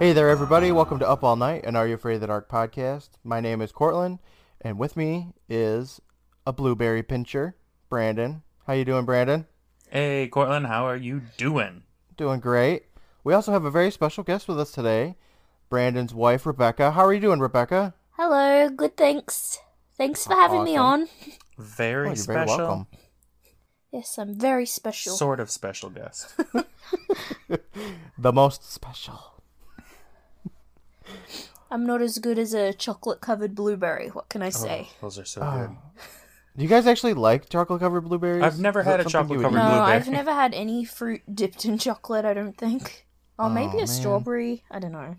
Hey there, everybody. Welcome to Up All Night, and Are You Afraid of the Dark podcast. My name is Courtland, and with me is a blueberry pincher, Brandon. How you doing, Brandon? Hey, Courtland, how are you doing? Doing great. We also have a very special guest with us today, Brandon's wife, Rebecca. How are you doing, Rebecca? Hello, good thanks. Thanks for having me on. Very Oh, you're special. very welcome. Yes, I'm very special. Sort of special guest. The most special. I'm not as good as a chocolate covered blueberry. What can I oh, say? Oh, those are so Oh. good. Do you guys actually like chocolate covered blueberries? I've never Is had a something you would chocolate-covered eat? no, blueberry. I've never had any fruit dipped in chocolate, I don't think. Or maybe Oh, man. a strawberry. I don't know.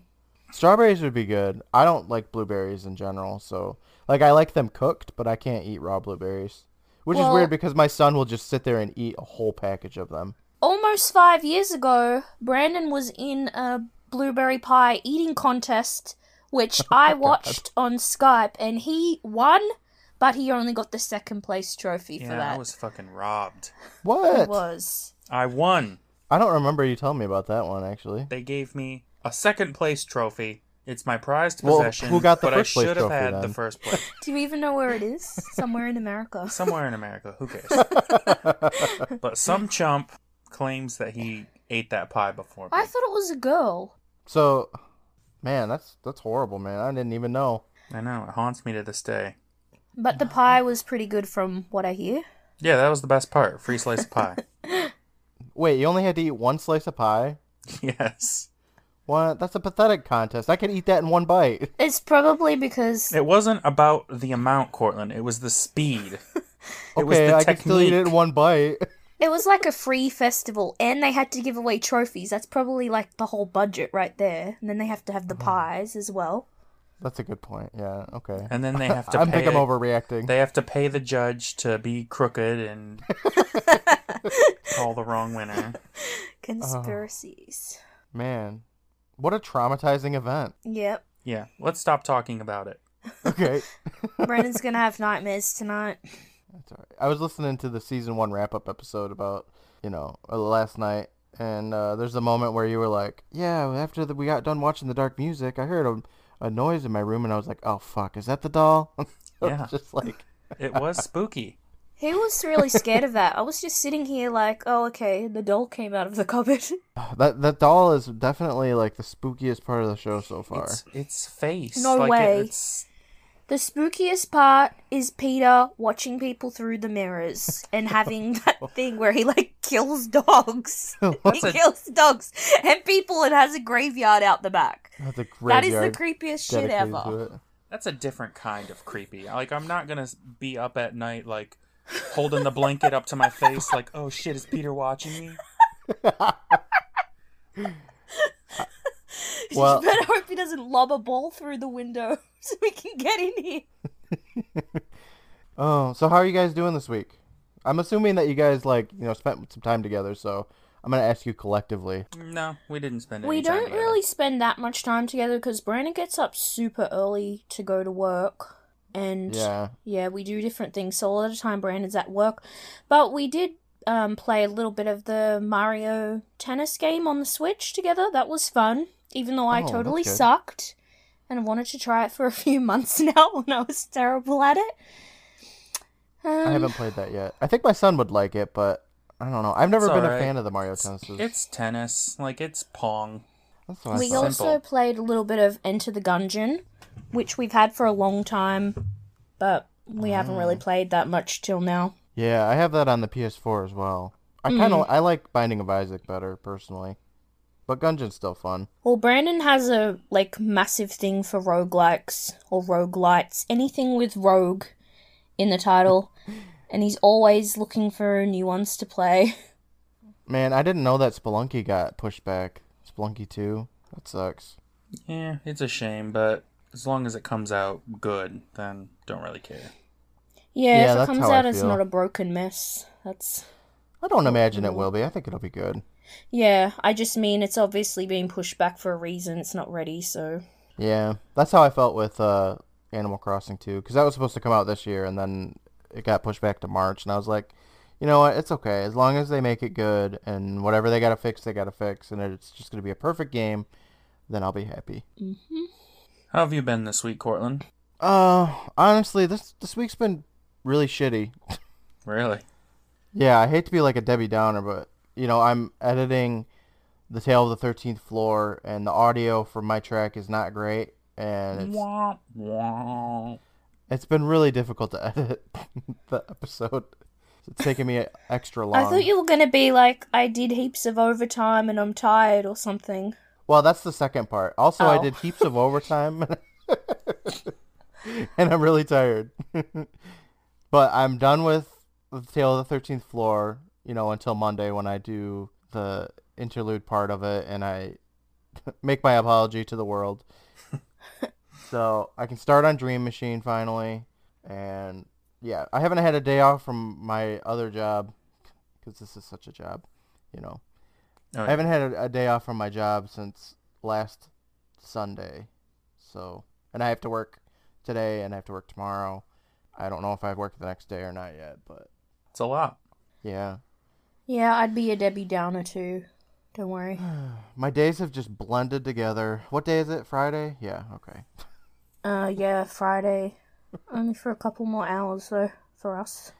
Strawberries would be good. I don't like blueberries in general, so like I like them cooked, but I can't eat raw blueberries. Which is weird because my son will just sit there and eat a whole package of them. Almost five years ago, Brandon was in a blueberry pie eating contest, which oh I watched on Skype, and he won, but he only got the second place trophy for that. I was fucking robbed. What? It was. I won. I don't remember you telling me about that one actually. They gave me a second place trophy. It's my prized Well, possession. who got the but first I place should have trophy had then? the first place. Do you even know where it is? Somewhere in America. Somewhere in America. Who cares? but some chump claims that he ate that pie before me. I thought it was a girl. So, man, that's that's horrible, man. I didn't even know. I know. It haunts me to this day. But the pie was pretty good from what I hear. Yeah, that was the best part. Free slice of pie. Wait, you only had to eat one slice of pie? yes. What? That's a pathetic contest. I could eat that in one bite. It's probably because It wasn't about the amount, Courtland. It was the speed. It was okay, the I could still eat it in one bite. It was like a free festival and they had to give away trophies. That's probably like the whole budget right there. And then they have to have the mm-hmm. pies as well. That's a good point. Yeah. Okay. And then they have to I pay think I'm overreacting. They have to pay the judge to be crooked and call the wrong winner. Conspiracies. Oh, man, what a traumatizing event. Yep. Yeah, let's stop talking about it. Okay. Brandon's gonna have nightmares tonight. That's all right. I was listening to the season one wrap up episode about, you know, uh, last night, and uh, there's a moment where you were like, "Yeah, after the, we got done watching the dark music, I heard a, a noise in my room, and I was like, oh fuck, is that the doll?" Yeah. just like, It was spooky. He was really scared of that. I was just sitting here like, oh okay, the doll came out of the cupboard. that that doll is definitely like the spookiest part of the show so far. It's its face. No like way. It, it's The spookiest part is Peter watching people through the mirrors and having that thing where he like kills dogs. he a- kills dogs and people and has a graveyard out the back. That's a That is the creepiest shit ever. that's a different kind of creepy. Like I'm not gonna be up at night like holding the blanket up to my face like, oh shit, is Peter watching me? Well- you better hope he doesn't lob a ball through the window so we can get in here. Oh, so how are you guys doing this week? I'm assuming that you guys like you know spent some time together, so I'm gonna ask you collectively. No, we didn't spend any We time don't together. really spend that much time together because Brandon gets up super early to go to work. And Yeah. Yeah, we do different things. So a lot of time Brandon's at work. But we did um, play a little bit of the Mario tennis game on the Switch together. That was fun. Even though I Oh, totally sucked. And wanted to try it for a few months now when I was terrible at it. Um, I haven't played that yet. I think my son would like it, but I don't know. I've never It's been a fan of the Mario tennis. It's tennis, like it's pong. That's what we thought. also Simple. played a little bit of Enter the Gungeon, which we've had for a long time, but we haven't Ah. really played that much till now. Yeah, I have that on the PS4 as well. I kind of I like Binding of Isaac better personally, but Gungeon's still fun. Well, Brandon has a like massive thing for roguelikes or roguelites, anything with rogue in the title, and he's always looking for new ones to play. Man, I didn't know that Spelunky got pushed back. Spelunky 2. That sucks. Yeah, it's a shame, but as long as it comes out good, then don't really care. Yeah, Yeah, if it comes out, it's not a broken mess. That's I don't imagine it will be. I think it'll be good. Yeah. I just mean it's obviously being pushed back for a reason. It's not ready, so Yeah, that's how I felt with uh, Animal Crossing too, because that was supposed to come out this year, and then it got pushed back to March, and I was like, you know what, it's okay. As long as they make it good, and whatever they gotta fix, they gotta fix, and it's just gonna be a perfect game, then I'll be happy. Mm-hmm. How have you been this week, Courtland? Uh, honestly, this this week's been really shitty. Really? Yeah, I hate to be like a Debbie Downer, but you know, I'm editing the Tale of the Thirteenth Floor, and the audio from my track is not great, and it's Wah, wah. it's been really difficult to edit the episode. It's taking me extra long. I thought you were gonna be like, I did heaps of overtime and I'm tired or something. Well, that's the second part. Also, I Oh. did heaps of overtime, and I'm really tired. but I'm done with the Tale of the Thirteenth Floor. You know, until Monday when I do the interlude part of it, and I make my apology to the world. so I can start on Dream Machine finally, and yeah, I haven't had a day off from my other job because this is such a job, you know. Oh, I haven't had a, a day off from my job since last Sunday. So, and I have to work today and I have to work tomorrow. I don't know if I work the next day or not yet, but It's a lot. yeah. Yeah, I'd be a Debbie Downer too. Don't worry. My days have just blended together. What day is it? Friday? Yeah, okay. Uh, yeah, Friday. Only for a couple more hours though, for us.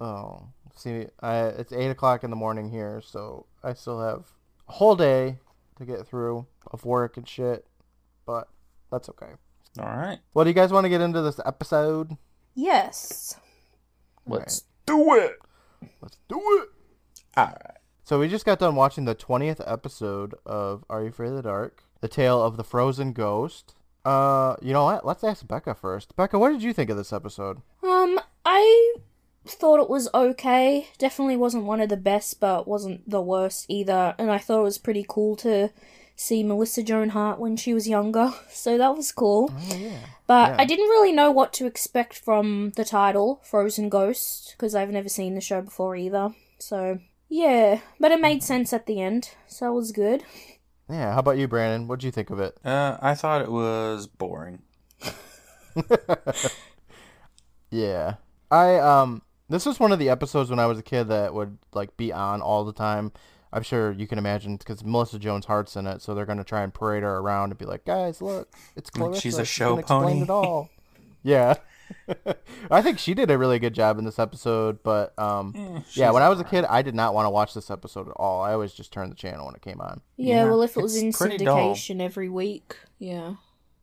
Oh, see, I, it's 8 o'clock in the morning here, so I still have a whole day to get through of work and shit, but that's okay. All right. What do you guys want to get into this episode? Yes. Let's do it. Let's do it! All right. So we just got done watching the 20th episode of Are You Afraid of the Dark? The Tale of the Frozen Ghost. Uh, you know what? Let's ask Becca first. Becca, what did you think of this episode? Um, I thought it was okay. Definitely wasn't one of the best, but wasn't the worst either. And I thought it was pretty cool to see Melissa Joan Hart when she was younger. So that was cool. Oh yeah. But Yeah. I didn't really know what to expect from the title, Frozen Ghost, because I've never seen the show before either. So, yeah. But it made sense at the end, so it was good. Yeah. How about you, Brandon? What did you think of it? Uh, I thought it was boring. Yeah. I um this was one of the episodes when I was a kid that would like be on all the time. I'm sure you can imagine because Melissa Joan Hart's in it, so they're gonna try and parade her around and be like, "Guys, look, it's Like Clarissa. she's a show can pony." It all." yeah. I think she did a really good job in this episode, but um, Eh, yeah, when I was a kid, I did not want to watch this episode at all. I always just turned the channel when it came on. Yeah, Yeah, well, if it was it's in pretty dull. syndication every week, yeah.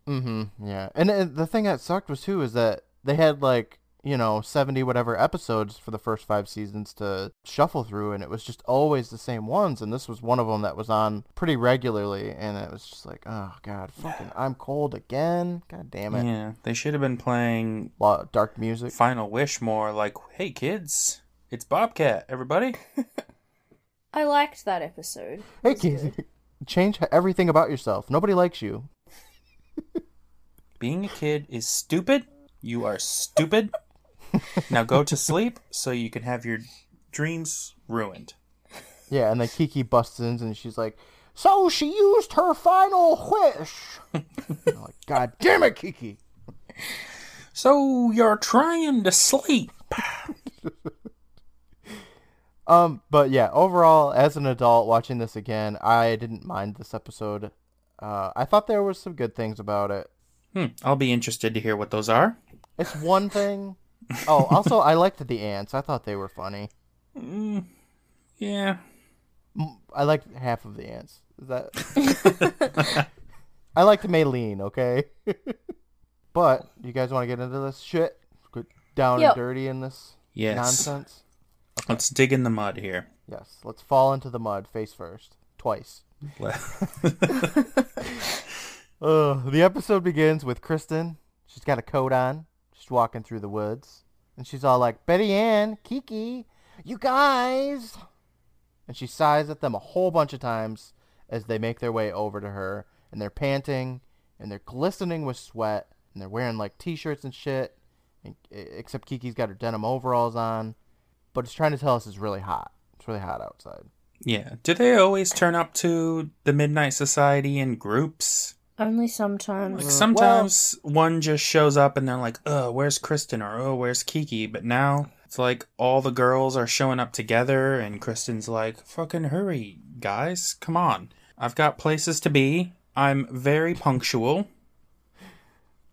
Mm-hmm. Yeah, and uh, the thing that sucked was too is that they had like you know seventy whatever episodes for the first five seasons to shuffle through, and it was just always the same ones. And this was one of them that was on pretty regularly, and it was just like, oh god, fucking, I'm cold again. God damn it. Yeah, they should have been playing Lot dark music. Final Wish more. Like, hey kids, it's Bobcat, everybody. I liked that episode. Hey kids, change everything about yourself. Nobody likes you. Being a kid is stupid. You are stupid. Now go to sleep so you can have your dreams ruined. Yeah, and then Kiki busts in and she's like, "So she used her final wish." Like, God damn it, Kiki. So you're trying to sleep. Um, but yeah, overall, as an adult watching this again, I didn't mind this episode. Uh, I thought there was some good things about it. Hmm, I'll be interested to hear what those are. It's one thing. Oh, also, I liked the aunts. I thought they were funny. Mm, yeah. I liked half of the aunts. Is that? I liked Maylene. Okay. but you guys want to get into this shit? Get down Yep. and dirty in this Yes. nonsense. Let's dig in the mud here. Yes. Let's fall into the mud face first, twice. Uh, the episode begins with Kristen. She's got a coat on. Walking through the woods. And she's all like, Betty Ann, Kiki, you guys. And she sighs at them a whole bunch of times as they make their way over to her. And they're panting and they're glistening with sweat. And they're wearing like t shirts and shit. And, except Kiki's got her denim overalls on. But it's trying to tell us it's really hot. It's really hot outside. yeah. Do they always turn up to the Midnight Society in groups? Only sometimes. Like sometimes one just shows up and they're like, "Oh, where's Kristen?" or "Oh, where's Kiki?" But now it's like all the girls are showing up together, and Kristen's like, "Fucking hurry, guys! Come on! I've got places to be, I'm very punctual.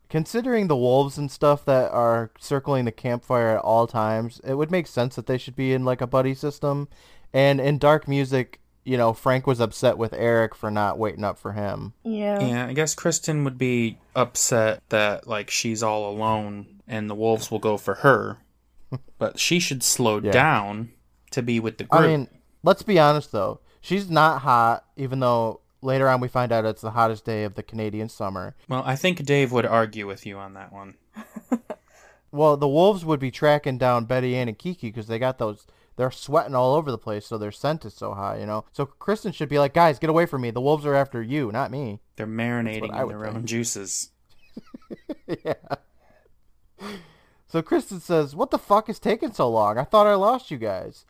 Considering the wolves and stuff that are circling the campfire at all times, it would make sense that they should be in like a buddy system. And in dark music, you know, Frank was upset with Eric for not waiting up for him. Yeah. Yeah, I guess Kristen would be upset that like she's all alone and the wolves will go for her. But she should slow Yeah. down to be with the group. I mean, let's be honest though. She's not hot, even though later on we find out it's the hottest day of the Canadian summer. well, I think Dave would argue with you on that one. Well, the wolves would be tracking down Betty Ann and Kiki because they got those. They're sweating all over the place, so their scent is so high, you know. So Kristen should be like, "Guys, get away from me! The wolves are after you, not me." They're marinating in their own juices. yeah. So Kristen says, "What the fuck is taking so long? I thought I lost you guys."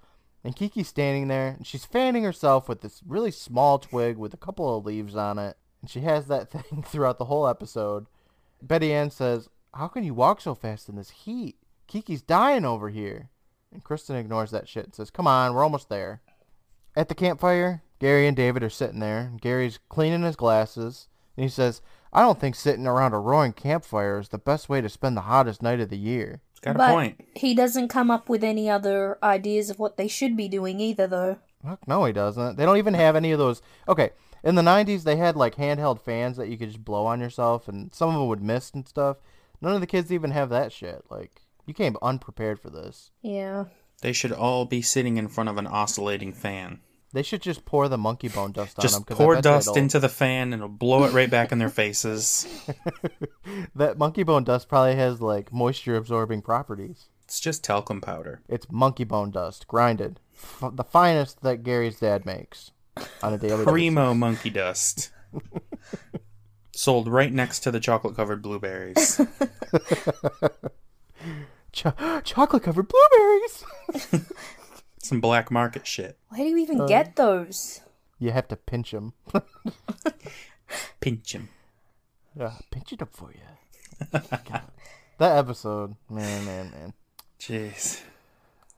And Kiki's standing there, and she's fanning herself with this really small twig with a couple of leaves on it, and she has that thing throughout the whole episode. Betty Ann says, "How can you walk so fast in this heat? Kiki's dying over here." And Kristen ignores that shit and says, "Come on, we're almost there." At the campfire, Gary and David are sitting there. and Gary's cleaning his glasses, and he says, I don't think sitting around a roaring campfire is the best way to spend the hottest night of the year. It's got But- a point. He doesn't come up with any other ideas of what they should be doing either, though. Fuck, no, he doesn't. They don't even have any of those. Okay, in the 90s, they had like handheld fans that you could just blow on yourself, and some of them would mist and stuff. None of the kids even have that shit. Like, you came unprepared for this. Yeah. They should all be sitting in front of an oscillating fan. They should just pour the monkey bone dust on them. Just 'cause I pour dust into the fan and it'll blow it right back in their faces. That monkey bone dust probably has like moisture absorbing properties. It's just talcum powder. It's monkey bone dust, grinded. F- the finest that Gary's dad makes on a daily basis. Primo monkey dust. Sold right next to the chocolate covered blueberries. Cho- chocolate covered blueberries. Some black market shit. Where do you even Uh, get those? you have to pinch them. pinch them. yeah, pinch it up for you. That episode, man, man, man. Jeez.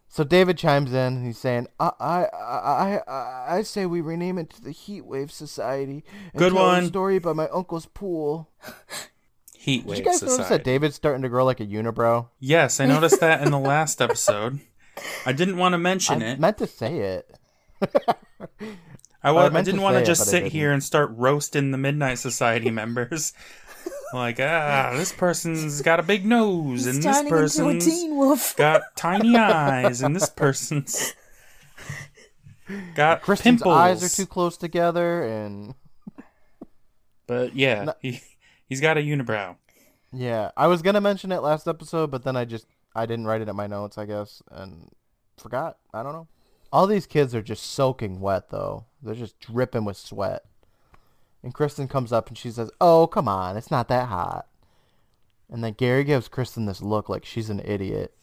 So David chimes in and he's saying, I, I, I, I, I say we rename it to the Heatwave Society and Good tell one. a story about my uncle's pool. Heat Did wave you guys notice that David's starting to grow like a unibrow? Yes, I noticed that in the last episode. I didn't want to mention I it. meant to say it. I, wa- I I, didn't want to just but sit here and start roasting the Midnight Society members. like, ah, this person's got a big nose, and this turning into a person's teen wolf. got tiny eyes, and this person's got Kristen's pimples. eyes are too close together, and But yeah, No. he he's got a unibrow. yeah, I was gonna mention it last episode, but then I just I didn't write it in my notes, I guess, and forgot. I don't know. All these kids are just soaking wet, though. They're just dripping with sweat. And Kristen comes up and she says, "Oh, come on, it's not that hot." And then Gary gives Kristen this look like she's an idiot.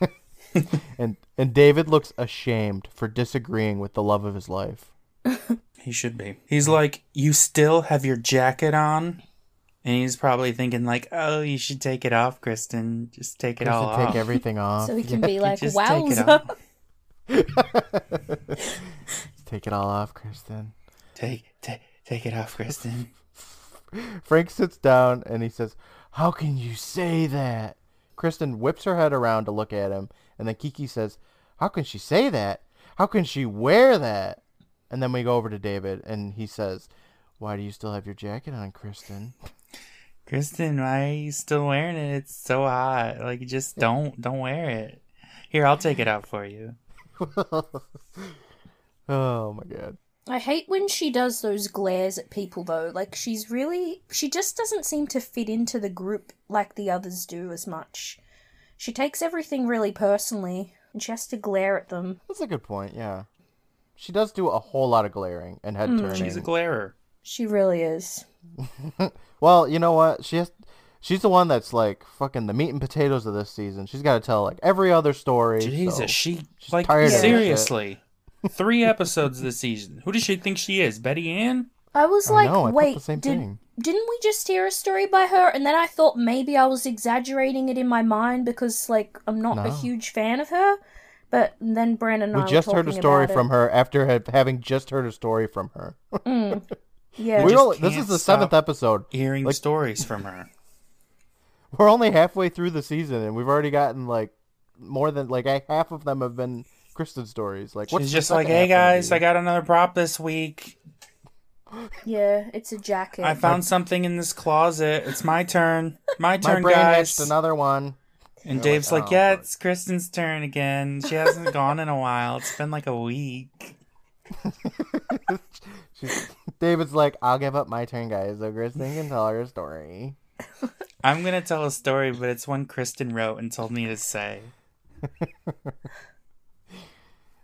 and and David looks ashamed for disagreeing with the love of his life. He should be. He's like, you still have your jacket on, and he's probably thinking like, oh, you should take it off, Kristen. Just take it Kristen, all take off. everything off. So he can Yeah. be like, Just take it off. Take it all off, Kristen. Take, take, take it off, Kristen. Frank sits down and he says, How can you say that? Kristen whips her head around to look at him, and then Kiki says, How can she say that? How can she wear that? And then we go over to David, and he says, Why do you still have your jacket on, Kristen? Kristen, why are you still wearing it? It's so hot. Like, just don't, don't wear it. Here, I'll take it out for you. oh my god. I hate when she does those glares at people though. Like she's really she just doesn't seem to fit into the group like the others do as much. She takes everything really personally and she has to glare at them. That's a good point, yeah. She does do a whole lot of glaring and head turning. She's a glarer. She really is. Well, you know what? She has. She's the one that's like fucking the meat and potatoes of this season. She's got to tell like every other story. Jesus, so- she she's like tired of seriously. Three episodes this season. Who does she think she is? Betty Ann? I was I like, know, I wait, the same did, thing. didn't we just hear a story by her? And then I thought maybe I was exaggerating it in my mind because like I'm not a huge fan of her. But then Brandon and We I just were heard a story from her after ha- having just heard a story from her. Mm. Yeah. We just this is the seventh episode. Hearing Like- stories from her. We're only halfway through the season, and we've already gotten like more than like half of them have been Kristen stories. Like, what's She's the just like, hey guys. I got another prop this week. Yeah, it's a jacket. I found something in this closet. It's my turn. My My turn, brain guys. hatched another one. And You're Dave's like, like, "Oh, yeah, fuck." it's Kristen's turn again. She hasn't gone in a while. It's been like a week. David's like, I'll give up my turn, guys, so Kristen can tell her story. I'm gonna tell a story, but it's one Kristen wrote and told me to say.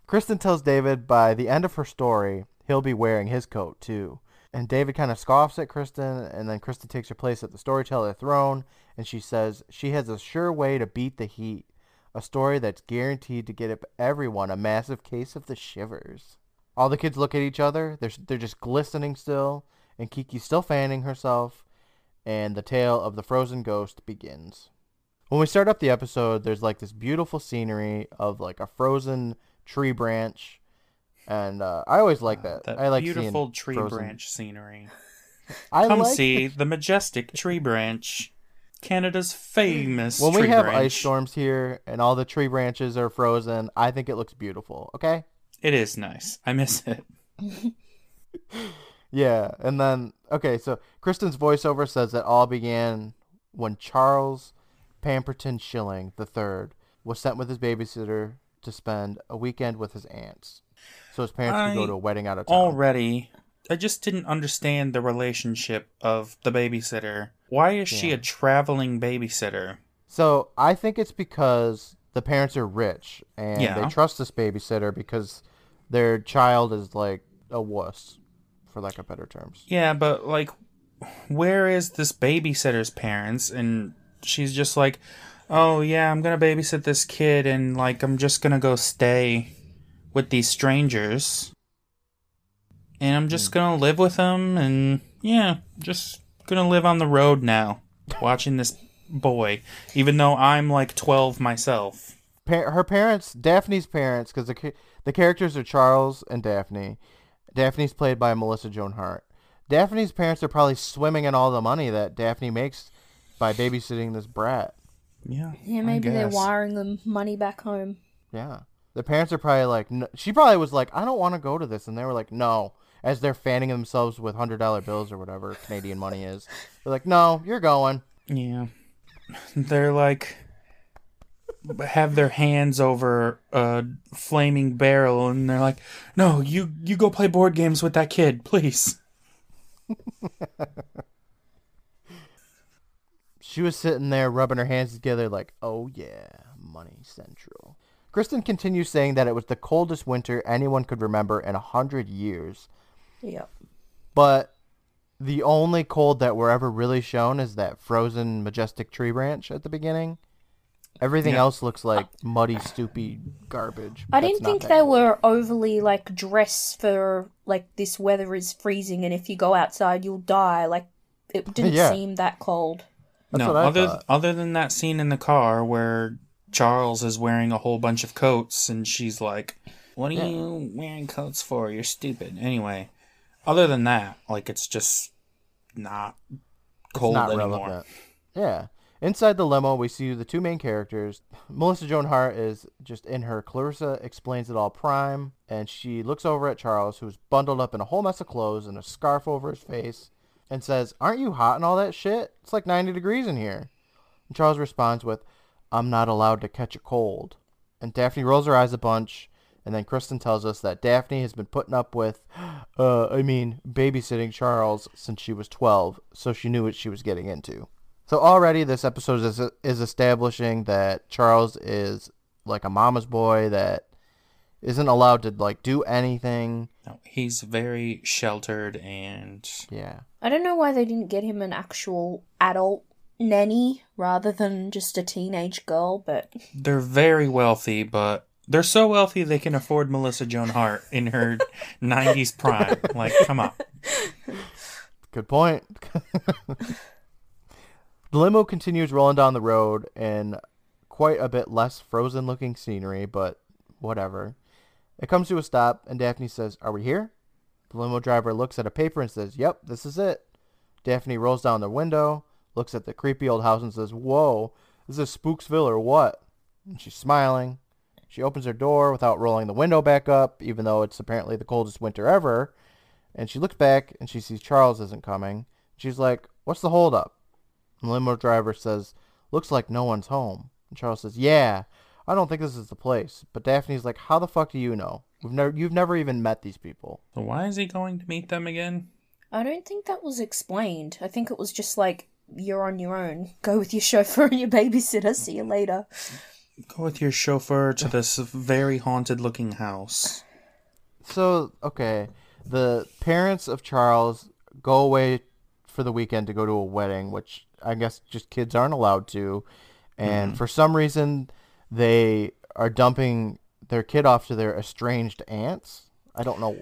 Kristen tells David by the end of her story, he'll be wearing his coat too. And David kind of scoffs at Kristen, and then Kristen takes her place at the storyteller throne, and she says she has a sure way to beat the heat. A story that's guaranteed to get everyone a massive case of the shivers. All the kids look at each other. They're, they're just glistening still, and Kiki's still fanning herself, and the tale of the frozen ghost begins. When we start up the episode, there's like this beautiful scenery of like a frozen tree branch, and uh, I always like that. That I like beautiful tree frozen- branch scenery. I Come like see the majestic tree branch, Canada's famous when tree we have branch. ice storms here and all the tree branches are frozen. I think it looks beautiful. Okay. It is nice. I miss it. Yeah, and then okay, so Kristen's voiceover says that all began when Charles Pamperton Schilling III was sent with his babysitter to spend a weekend with his aunts, so his parents could go to a wedding out of town. Already, I just didn't understand the relationship of the babysitter. Why is she a traveling babysitter? So I think it's because the parents are rich and Yeah. they trust this babysitter because their child is like a wuss, for lack of better terms. Yeah, but like, where is this babysitter's parents? And she's just like, oh yeah, I'm gonna babysit this kid, and like, I'm just gonna go stay with these strangers, and I'm just hmm. gonna live with them, and yeah, just gonna live on the road now, watching this boy, even though I'm like 12 myself. Her parents, Daphne's parents, because the the characters are Charles and Daphne. Daphne's played by Melissa Joan Hart. Daphne's parents are probably swimming in all the money that Daphne makes by babysitting this brat. Yeah, yeah, maybe they're wiring them money back home. Yeah. The parents are probably like, no, she probably was like, I don't want to go to this. And they were like, no. As they're fanning themselves with $100 bills or whatever Canadian money is. They're like, no, you're going. Yeah. They're like have their hands over a flaming barrel and they're like, "No, you you go play board games with that kid, please." She was sitting there rubbing her hands together like, oh yeah, money central. Kristen continues saying that it was the coldest winter anyone could remember in a hundred years. Yep. But the only cold that we're ever really shown is that frozen majestic tree branch at the beginning. Everything Yeah. else looks like muddy, stupid garbage. I didn't think they cold. were overly like dressed for like this weather is freezing and if you go outside you'll die. Like it didn't Yeah. seem that cold. That's no, other thought. other than that scene in the car where Charles is wearing a whole bunch of coats and she's like, "What are Yeah. you wearing coats for? You're stupid." Anyway, other than that, like it's just not cold not anymore. relevant. Yeah. Inside the limo, we see the two main characters. Melissa Joan Hart is just in her Clarissa explains it all prime, and she looks over at Charles, who's bundled up in a whole mess of clothes and a scarf over his face, and says, "Aren't you hot and all that shit? It's like 90 degrees in here." And Charles responds with, "I'm not allowed to catch a cold." And Daphne rolls her eyes a bunch, and then Kristen tells us that Daphne has been putting up with, uh, I mean, babysitting Charles since she was 12, so she knew what she was getting into. So already this episode is is establishing that Charles is like a mama's boy that isn't allowed to like do anything. No, he's very sheltered and Yeah. I don't know why they didn't get him an actual adult nanny rather than just a teenage girl, but they're very wealthy, but they're so wealthy they can afford Melissa Joan Hart in her 90s prime. Like, come on. Good point. the limo continues rolling down the road in quite a bit less frozen looking scenery, but whatever. It comes to a stop, and Daphne says, Are we here? The limo driver looks at a paper and says, Yep, this is it. Daphne rolls down the window, looks at the creepy old house and says, Whoa, this is this Spooksville or what? And she's smiling. She opens her door without rolling the window back up, even though it's apparently the coldest winter ever. And she looks back and she sees Charles isn't coming. She's like, What's the holdup? And the limo driver says, Looks like no one's home. And Charles says, Yeah, I don't think this is the place. But Daphne's like, How the fuck do you know? We've never, you've never even met these people. So why is he going to meet them again? I don't think that was explained. I think it was just like, you're on your own. Go with your chauffeur and your babysitter. See you later. Go with your chauffeur to this very haunted looking house. So, okay, the parents of Charles go away for the weekend to go to a wedding, which I guess just kids aren't allowed to. And mm-hmm. for some reason, they are dumping their kid off to their estranged aunts. I don't know.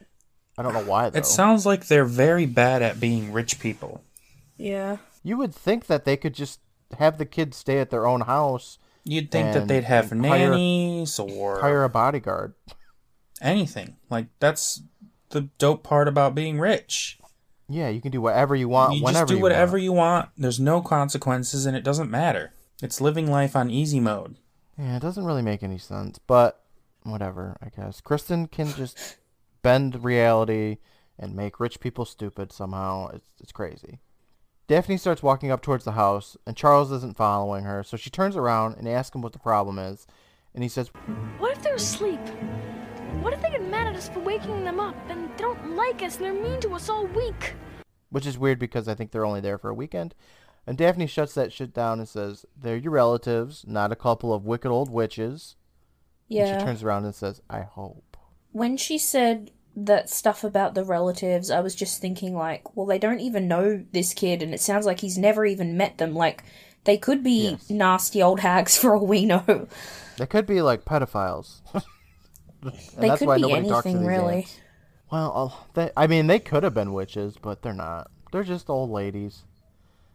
I don't know why though. It sounds like they're very bad at being rich people. Yeah. you would think that they could just have the kids stay at their own house, You'd think that they'd have and hire- nannies or hire a bodyguard. anything. Like that's the dope part about being rich. Yeah, you can do whatever you want whenever you whenever just do you whatever want. you want. There's no consequences and it doesn't matter. It's living life on easy mode. Yeah, it doesn't really make any sense, but whatever, I guess. Kristen can just bend reality and make rich people stupid somehow. It's it's crazy. Daphne starts walking up towards the house, and Charles isn't following her, so she turns around and asks him what the problem is, and he says, What if they're asleep? What if they get mad at us for waking them up and they don't like us and they're mean to us all week? which is weird because I think they're only there for a weekend. And Daphne shuts that shit down and says, "They're your relatives, not a couple of wicked old witches." And Yeah. she turns around and says, "I hope." when she said that stuff about the relatives, I was just thinking like, well, they don't even know this kid, and it sounds like he's never even met them. Like, they could be Yes. nasty old hags for all we know. They could be like pedophiles. And They that's could why be nobody talks to anything, these really. aunts. Well, uh, they, I mean, they could have been witches, but they're not. They're just old ladies.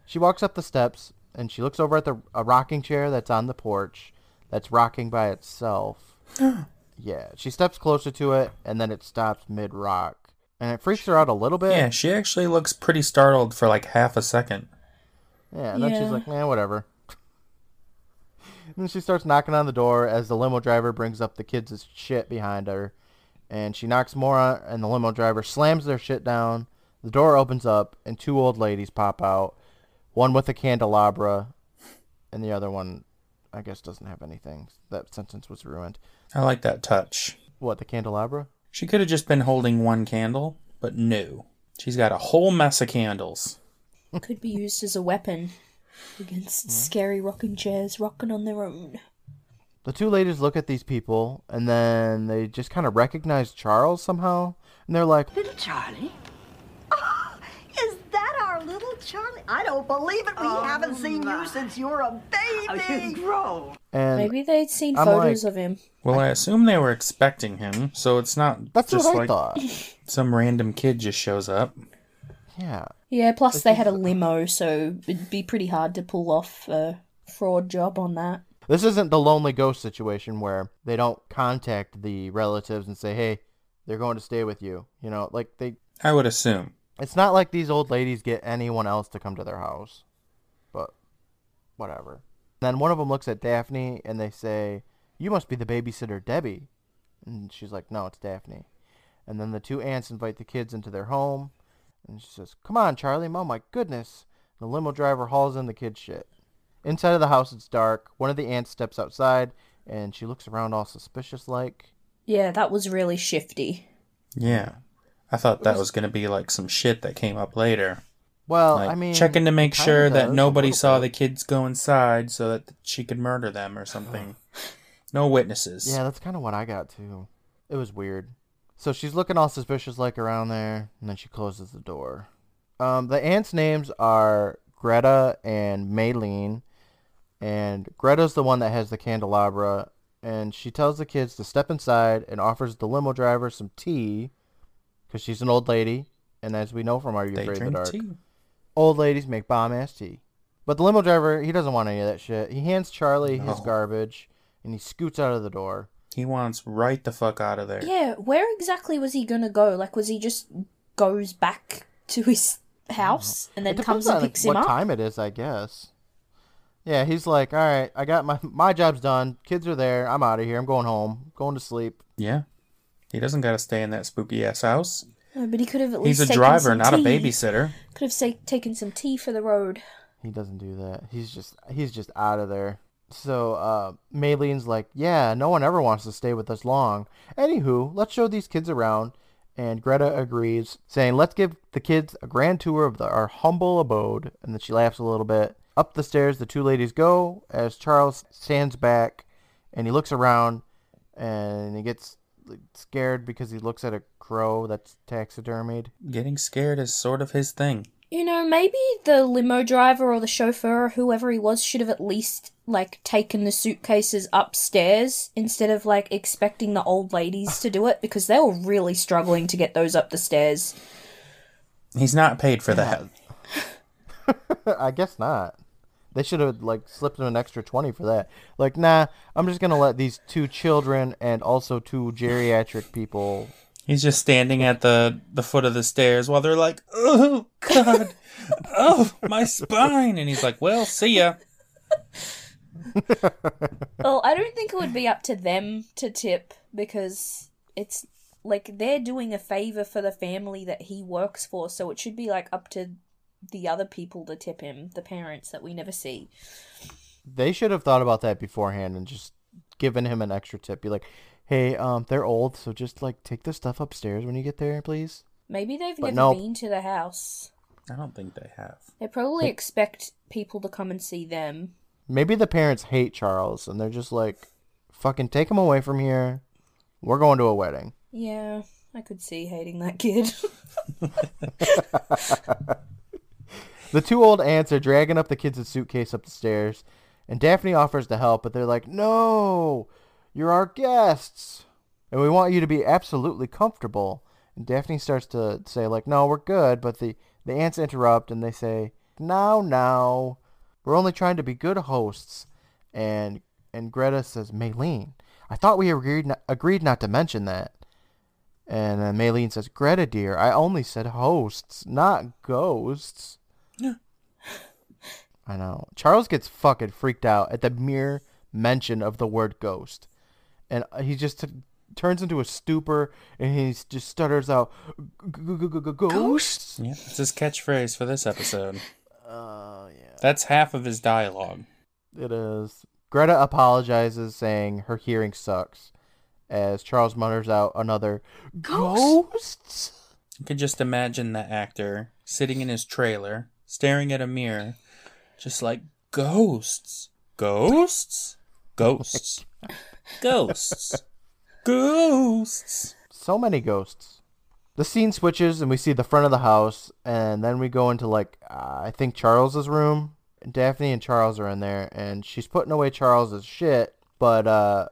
She walks up the steps and she looks over at the a rocking chair that's on the porch, that's rocking by itself. yeah, she steps closer to it and then it stops mid rock, and it freaks her out a little bit. Yeah, she actually looks pretty startled for like half a second. Yeah, and then Yeah. she's like, "Man, whatever." And then she starts knocking on the door as the limo driver brings up the kids' shit behind her, and she knocks more on, and the limo driver slams their shit down. The door opens up, and two old ladies pop out, one with a candelabra, and the other one, I guess, doesn't have anything. That sentence was ruined. I like that touch. What the candelabra? She could have just been holding one candle, but no. She's got a whole mess of candles. could be used as a weapon against scary rocking chairs rocking on their own. The two ladies look at these people, and then they just kind of recognize Charles somehow, and they're like, Little Charlie? Oh, is that our little Charlie? I don't believe it. We haven't um, seen you since you were a baby. grow. and Maybe they'd seen I'm photos like- of him. Well, I assume they were expecting him, so it's not that's just what I like thought. some random kid just shows up. Yeah. Yeah, plus they had a limo, so it'd be pretty hard to pull off a fraud job on that. This isn't the lonely ghost situation where they don't contact the relatives and say, "Hey, they're going to stay with you." You know, like they I would assume. it's not like these old ladies get anyone else to come to their house. But whatever. Then one of them looks at Daphne and they say, "You must be the babysitter, Debbie." And she's like, "No, it's Daphne." And then the two aunts invite the kids into their home, and she says, "Come on, Charlie. Oh my goodness." The limo driver hauls in the kids' shit. Inside of the house, it's dark. One of the aunts steps outside, and she looks around all suspicious like. Yeah, that was really shifty. Yeah. I thought that was going to be like some shit that came up later. Well, Like I mean, checking to make sure of that nobody saw bit. the kids go inside so that she could murder them or something. No witnesses. Yeah, that's kind of what I got too. It was weird. So she's looking all suspicious like around there, and then she closes the door. Um, the aunts' names are Greta and Maylene, and Greta's the one that has the candelabra, and she tells the kids to step inside and offers the limo driver some tea, because she's an old lady, and as we know from Are You They Afraid of the Dark, tea. old ladies make bomb ass tea. But the limo driver, he doesn't want any of that shit. He hands Charlie his garbage, and he scoots out of the door. He wants right the fuck out of there. Yeah, where exactly was he gonna go? Like, was he just goes back to his house and then comes depends and on like, picks him what up. time it is, I guess. Yeah, he's like, all right, I got my my job's done. Kids are there. I'm out of here. I'm going home. Going to sleep. Yeah. He doesn't got to stay in that spooky ass house. No, but he could have at least. He's a taken driver, some not a babysitter. Could have say, taken some tea for the road. He doesn't do that. He's just he's just out of there. So uh Maylene's like, yeah, no one ever wants to stay with us long. Anywho, let's show these kids around. And Greta agrees, saying, let's give the kids a grand tour of the, our humble abode. And then she laughs a little bit. Up the stairs, the two ladies go as Charles stands back and he looks around and he gets scared because he looks at a crow that's taxidermied. Getting scared is sort of his thing. You know, maybe the limo driver or the chauffeur or whoever he was should have at least like taken the suitcases upstairs instead of like expecting the old ladies to do it because they were really struggling to get those up the stairs. He's not paid for that. I guess not. They should have like slipped him an extra twenty for that. Like, nah, I'm just gonna let these two children and also two geriatric people. He's just standing at the the foot of the stairs while they're like, "Oh God, oh my spine," and he's like, "Well, see ya." Well, I don't think it would be up to them to tip because it's like they're doing a favor for the family that he works for, so it should be like up to the other people to tip him, the parents that we never see. They should have thought about that beforehand and just given him an extra tip. Be like, hey, um, they're old, so just like take the stuff upstairs when you get there, please. Maybe they've But never nope. been to the house. I don't think they have. They probably expect people to come and see them. Maybe the parents hate Charles and they're just like, fucking take him away from here. We're going to a wedding. Yeah, I could see hating that kid. The two old aunts are dragging up the kids' suitcase up the stairs, and Daphne offers to help, but they're like, "No, you're our guests, and we want you to be absolutely comfortable." And Daphne starts to say, like, "No, we're good," but the the aunts interrupt and they say, "Now, now, we're only trying to be good hosts." And and Greta says, "Maylene, I thought we agreed not, agreed not to mention that." And then Maylene says, "Greta, dear, I only said hosts, not ghosts." I know. Charles gets fucking freaked out at the mere mention of the word ghost. And uh, he just t- turns into a stupor and he just stutters out, Ghosts? Yeah, it's his catchphrase for this episode. Oh, yeah. That's half of his dialogue. It is. Greta apologizes, saying her hearing sucks, as Charles mutters out another, Ghosts? You can just imagine the actor sitting in his trailer, staring at a mirror, just like ghosts, ghosts, ghosts, ghosts, ghosts. So many ghosts. The scene switches and we see the front of the house, and then we go into like uh, I think Charles's room. Daphne and Charles are in there, and she's putting away Charles's shit. But uh,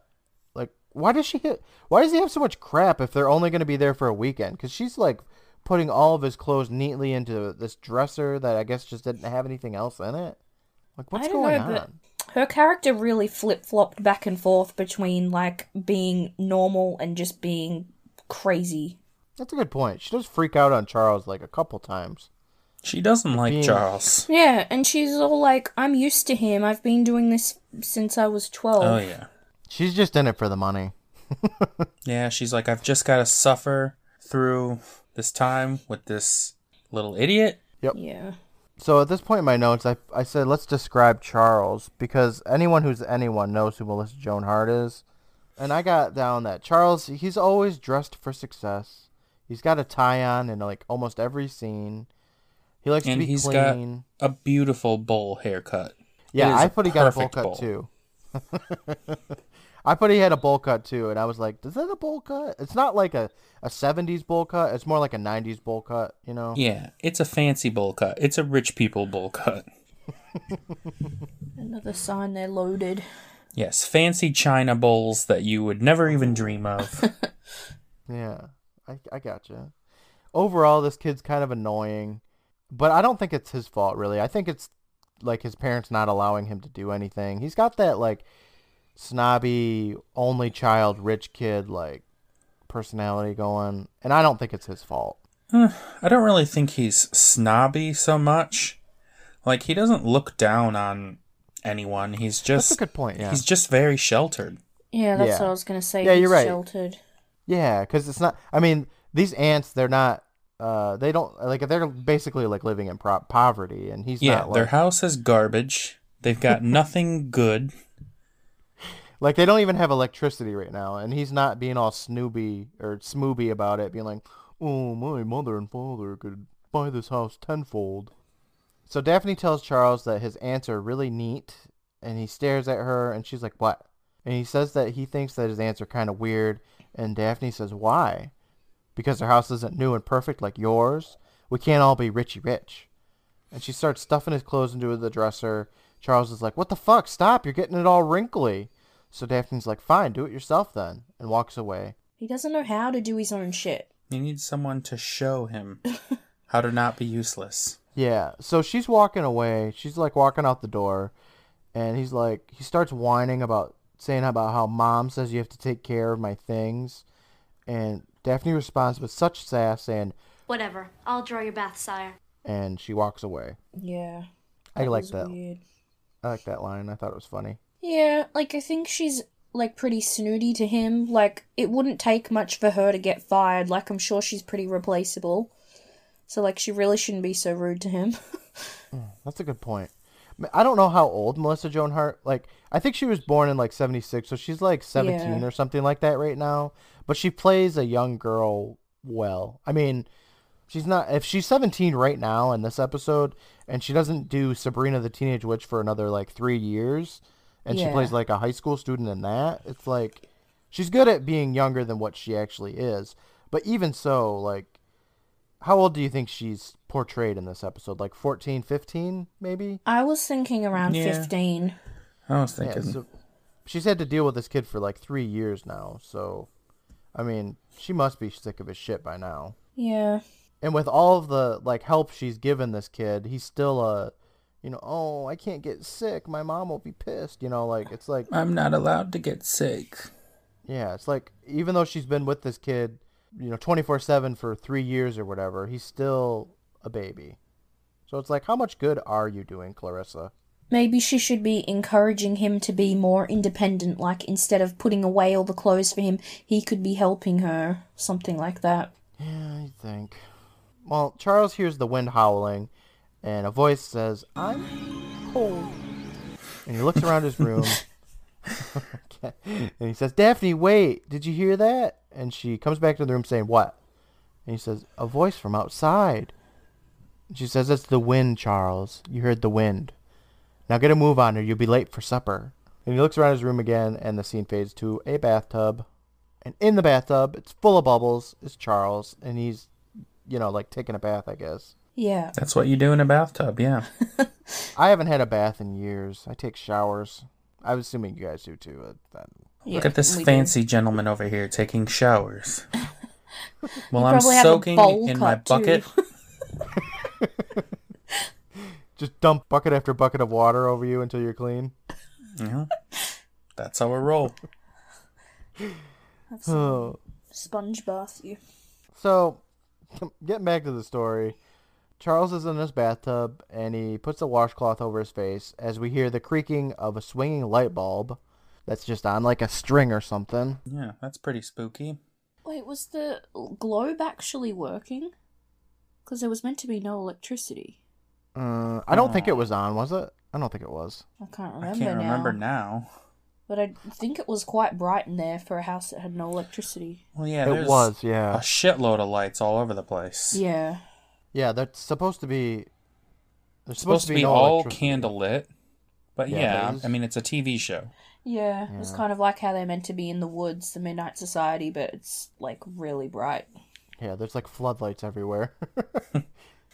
like, why does she? Why does he have so much crap if they're only going to be there for a weekend? Because she's like putting all of his clothes neatly into this dresser that I guess just didn't have anything else in it. Like, what's going know, but on? Her character really flip flopped back and forth between like being normal and just being crazy. That's a good point. She does freak out on Charles like a couple times. She doesn't like Being- Charles. Yeah, and she's all like, I'm used to him. I've been doing this since I was 12. Oh yeah. She's just in it for the money. Yeah, she's like, I've just got to suffer through this time with this little idiot. Yep. Yeah. So at this point in my notes, I, I said let's describe Charles because anyone who's anyone knows who Melissa Joan Hart is. And I got down that Charles, he's always dressed for success. He's got a tie on in like almost every scene. He likes And to be he's got clean. a beautiful bowl haircut. yeah, I put he got a bowl cut bowl. too. I put he had a bowl cut too, and I was like, "Is that a bowl cut? It's not like a, a '70s bowl cut. It's more like a '90s bowl cut, you know." Yeah, it's a fancy bowl cut. It's a rich people bowl cut. Another sign they're loaded. Yes, fancy china bowls that you would never even dream of. Yeah, I I gotcha. Overall, this kid's kind of annoying, but I don't think it's his fault really. I think it's like his parents not allowing him to do anything. He's got that like snobby, only child, rich kid like personality going, and I don't think it's his fault. I don't really think he's snobby so much. Like he doesn't look down on anyone. He's That's just a good point. Yeah. he's just very sheltered. Yeah, that's Yeah. what I was gonna say. Yeah, he's you're right. Sheltered. Yeah, because it's not. I mean, these ants, they're not. Uh, they don't like. They're basically like living in pro- poverty, and he's Yeah, not their house is garbage. They've got nothing good. Like they don't even have electricity right now, and he's not being all snooby or smooby about it, being like, "Oh, my mother and father could buy this house tenfold." So Daphne tells Charles that his aunts are really neat, and he stares at her, and she's like, "What?" And he says that he thinks that his aunts are kind of weird, and Daphne says, "Why?" Because their house isn't new and perfect like yours. We can't all be richy rich. And she starts stuffing his clothes into the dresser. Charles is like, "What the fuck? Stop! You're getting it all wrinkly." So Daphne's like, "Fine, do it yourself then," and walks away. He doesn't know how to do his own shit. He needs someone to show him how to not be useless. Yeah. So she's walking away. She's like walking out the door, and he's like, he starts whining about saying about how mom says you have to take care of my things, and Daphne responds with such sass, saying, Whatever. I'll draw your bath, sire. and she walks away. Yeah. I like that. Weird. I like that line. I thought it was funny. Yeah, like I think she's like pretty snooty to him. Like it wouldn't take much for her to get fired. Like I'm sure she's pretty replaceable. So like she really shouldn't be so rude to him. Hmm, that's a good point. I don't know how old Melissa Joan Hart. Like, I think she was born in like '76, so she's like 17 Yeah. or something like that right now. But she plays a young girl well. I mean, she's not. If she's 17 right now in this episode, and she doesn't do Sabrina the Teenage Witch for another like three years, and she plays like a high school student in that, it's like she's good at being younger than what she actually is. But even so, like, how old do you think she's portrayed in this episode? Like 14, 15, maybe? I was thinking around Yeah. 15. I was Yeah, thinking, so she's had to deal with this kid for like three years now. So, I mean, she must be sick of his shit by now. Yeah. And with all of the like help she's given this kid, he's still a, you know, oh, I can't get sick. My mom will be pissed. You know, like it's like, I'm not allowed to get sick. yeah, it's like even though she's been with this kid, you know, twenty four seven for three years or whatever, he's still a baby. So it's like, how much good are you doing, Clarissa? Maybe she should be encouraging him to be more independent. Like instead of putting away all the clothes for him, he could be helping her. Something like that. Yeah, I think. Well, Charles hears the wind howling, and a voice says, I'm cold. And he looks around his room. Okay. and he says, Daphne, wait, did you hear that? And she comes back to the room saying, What? And he says, A voice from outside. And she says, It's the wind, Charles. You heard the wind. Now get a move on or you'll be late for supper. And he looks around his room again, and the scene fades to a bathtub. And in the bathtub, it's full of bubbles, is Charles, and he's, you know, like taking a bath, I guess. Yeah. That's what you do in a bathtub, yeah. I haven't had a bath in years. I take showers. I'm assuming you guys do too. uh, that- yeah Look at this we do. fancy gentleman over here taking showers. Well, I'm probably have a soaking in my too. bucket. Just dump bucket after bucket of water over you until you're clean. Mhm. That's how we roll. Oh. Sponge bath you. So, getting back to the story, Charles is in his bathtub and he puts a washcloth over his face as we hear the creaking of a swinging light bulb that's just on like a string or something. Yeah, that's pretty spooky. Wait, was the globe actually working? Because there was meant to be no electricity. Uh, I don't think it was on, was it? I don't think it was. I can't I remember can't now. remember now. But I think it was quite bright in there for a house that had no electricity. Well, yeah, it was, yeah. a shitload of lights all over the place. Yeah. Yeah, that's supposed to be. There's It's supposed to be no all candlelit. But Yeah, yeah, but I mean, it's a TV show. Yeah, it's kind of like how they're meant to be in the woods, the Midnight Society, but it's like really bright. Yeah, there's like floodlights everywhere.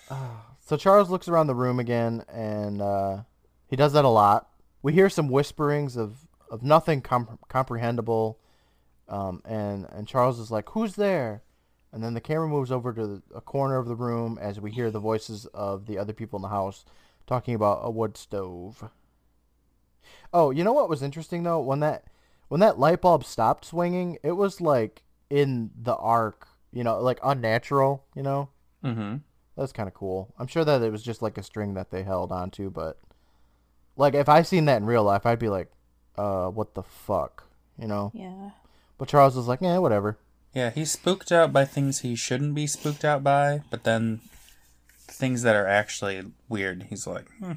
So Charles looks around the room again, and uh, he does that a lot. We hear some whisperings of, of nothing com- comprehensible, um, and and Charles is like, "Who's there?" And then the camera moves over to the, a corner of the room as we hear the voices of the other people in the house talking about a wood stove. Oh, you know what was interesting though? When that when that light bulb stopped swinging, it was like in the arc, you know, like unnatural, you know? Mm-hmm. That's kind of cool. I'm sure that it was just like a string that they held onto, but like if I seen that in real life, I'd be like, uh, what the fuck, you know? Yeah. But Charles was like, yeah, whatever. Yeah, he's spooked out by things he shouldn't be spooked out by, but then things that are actually weird, he's like, hmm.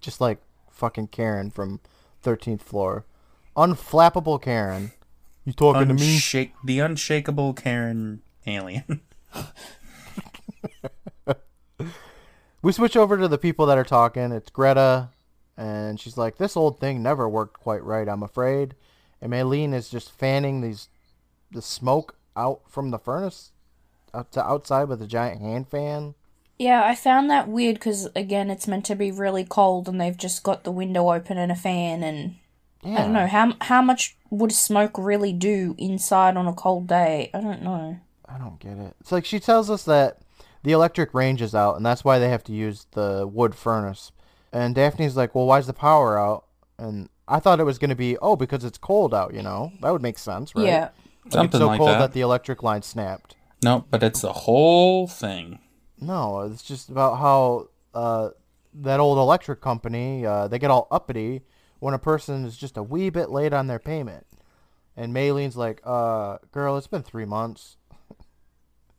Just like fucking Karen from 13th floor, unflappable Karen. You talking to me? The unshakable Karen alien. We switch over to the people that are talking. It's Greta, and she's like, "This old thing never worked quite right, I'm afraid." And Maylene is just fanning these the smoke out from the furnace out to outside with a giant hand fan. Yeah, I found that weird because, again, it's meant to be really cold and they've just got the window open and a fan and. Yeah. I don't know. How, how much would smoke really do inside on a cold day? I don't know. I don't get it. It's like she tells us that the electric range is out, and that's why they have to use the wood furnace. And Daphne's like, "Well, why's the power out?" And I thought it was going to be, "Oh, because it's cold out." You know, that would make sense, right? Yeah. Like, Something it's so like cold that. that the electric line snapped. no, but it's the whole thing. No, it's just about how uh, that old electric company uh, they get all uppity when a person is just a wee bit late on their payment. And Maylene's like, "Uh, girl, it's been three months."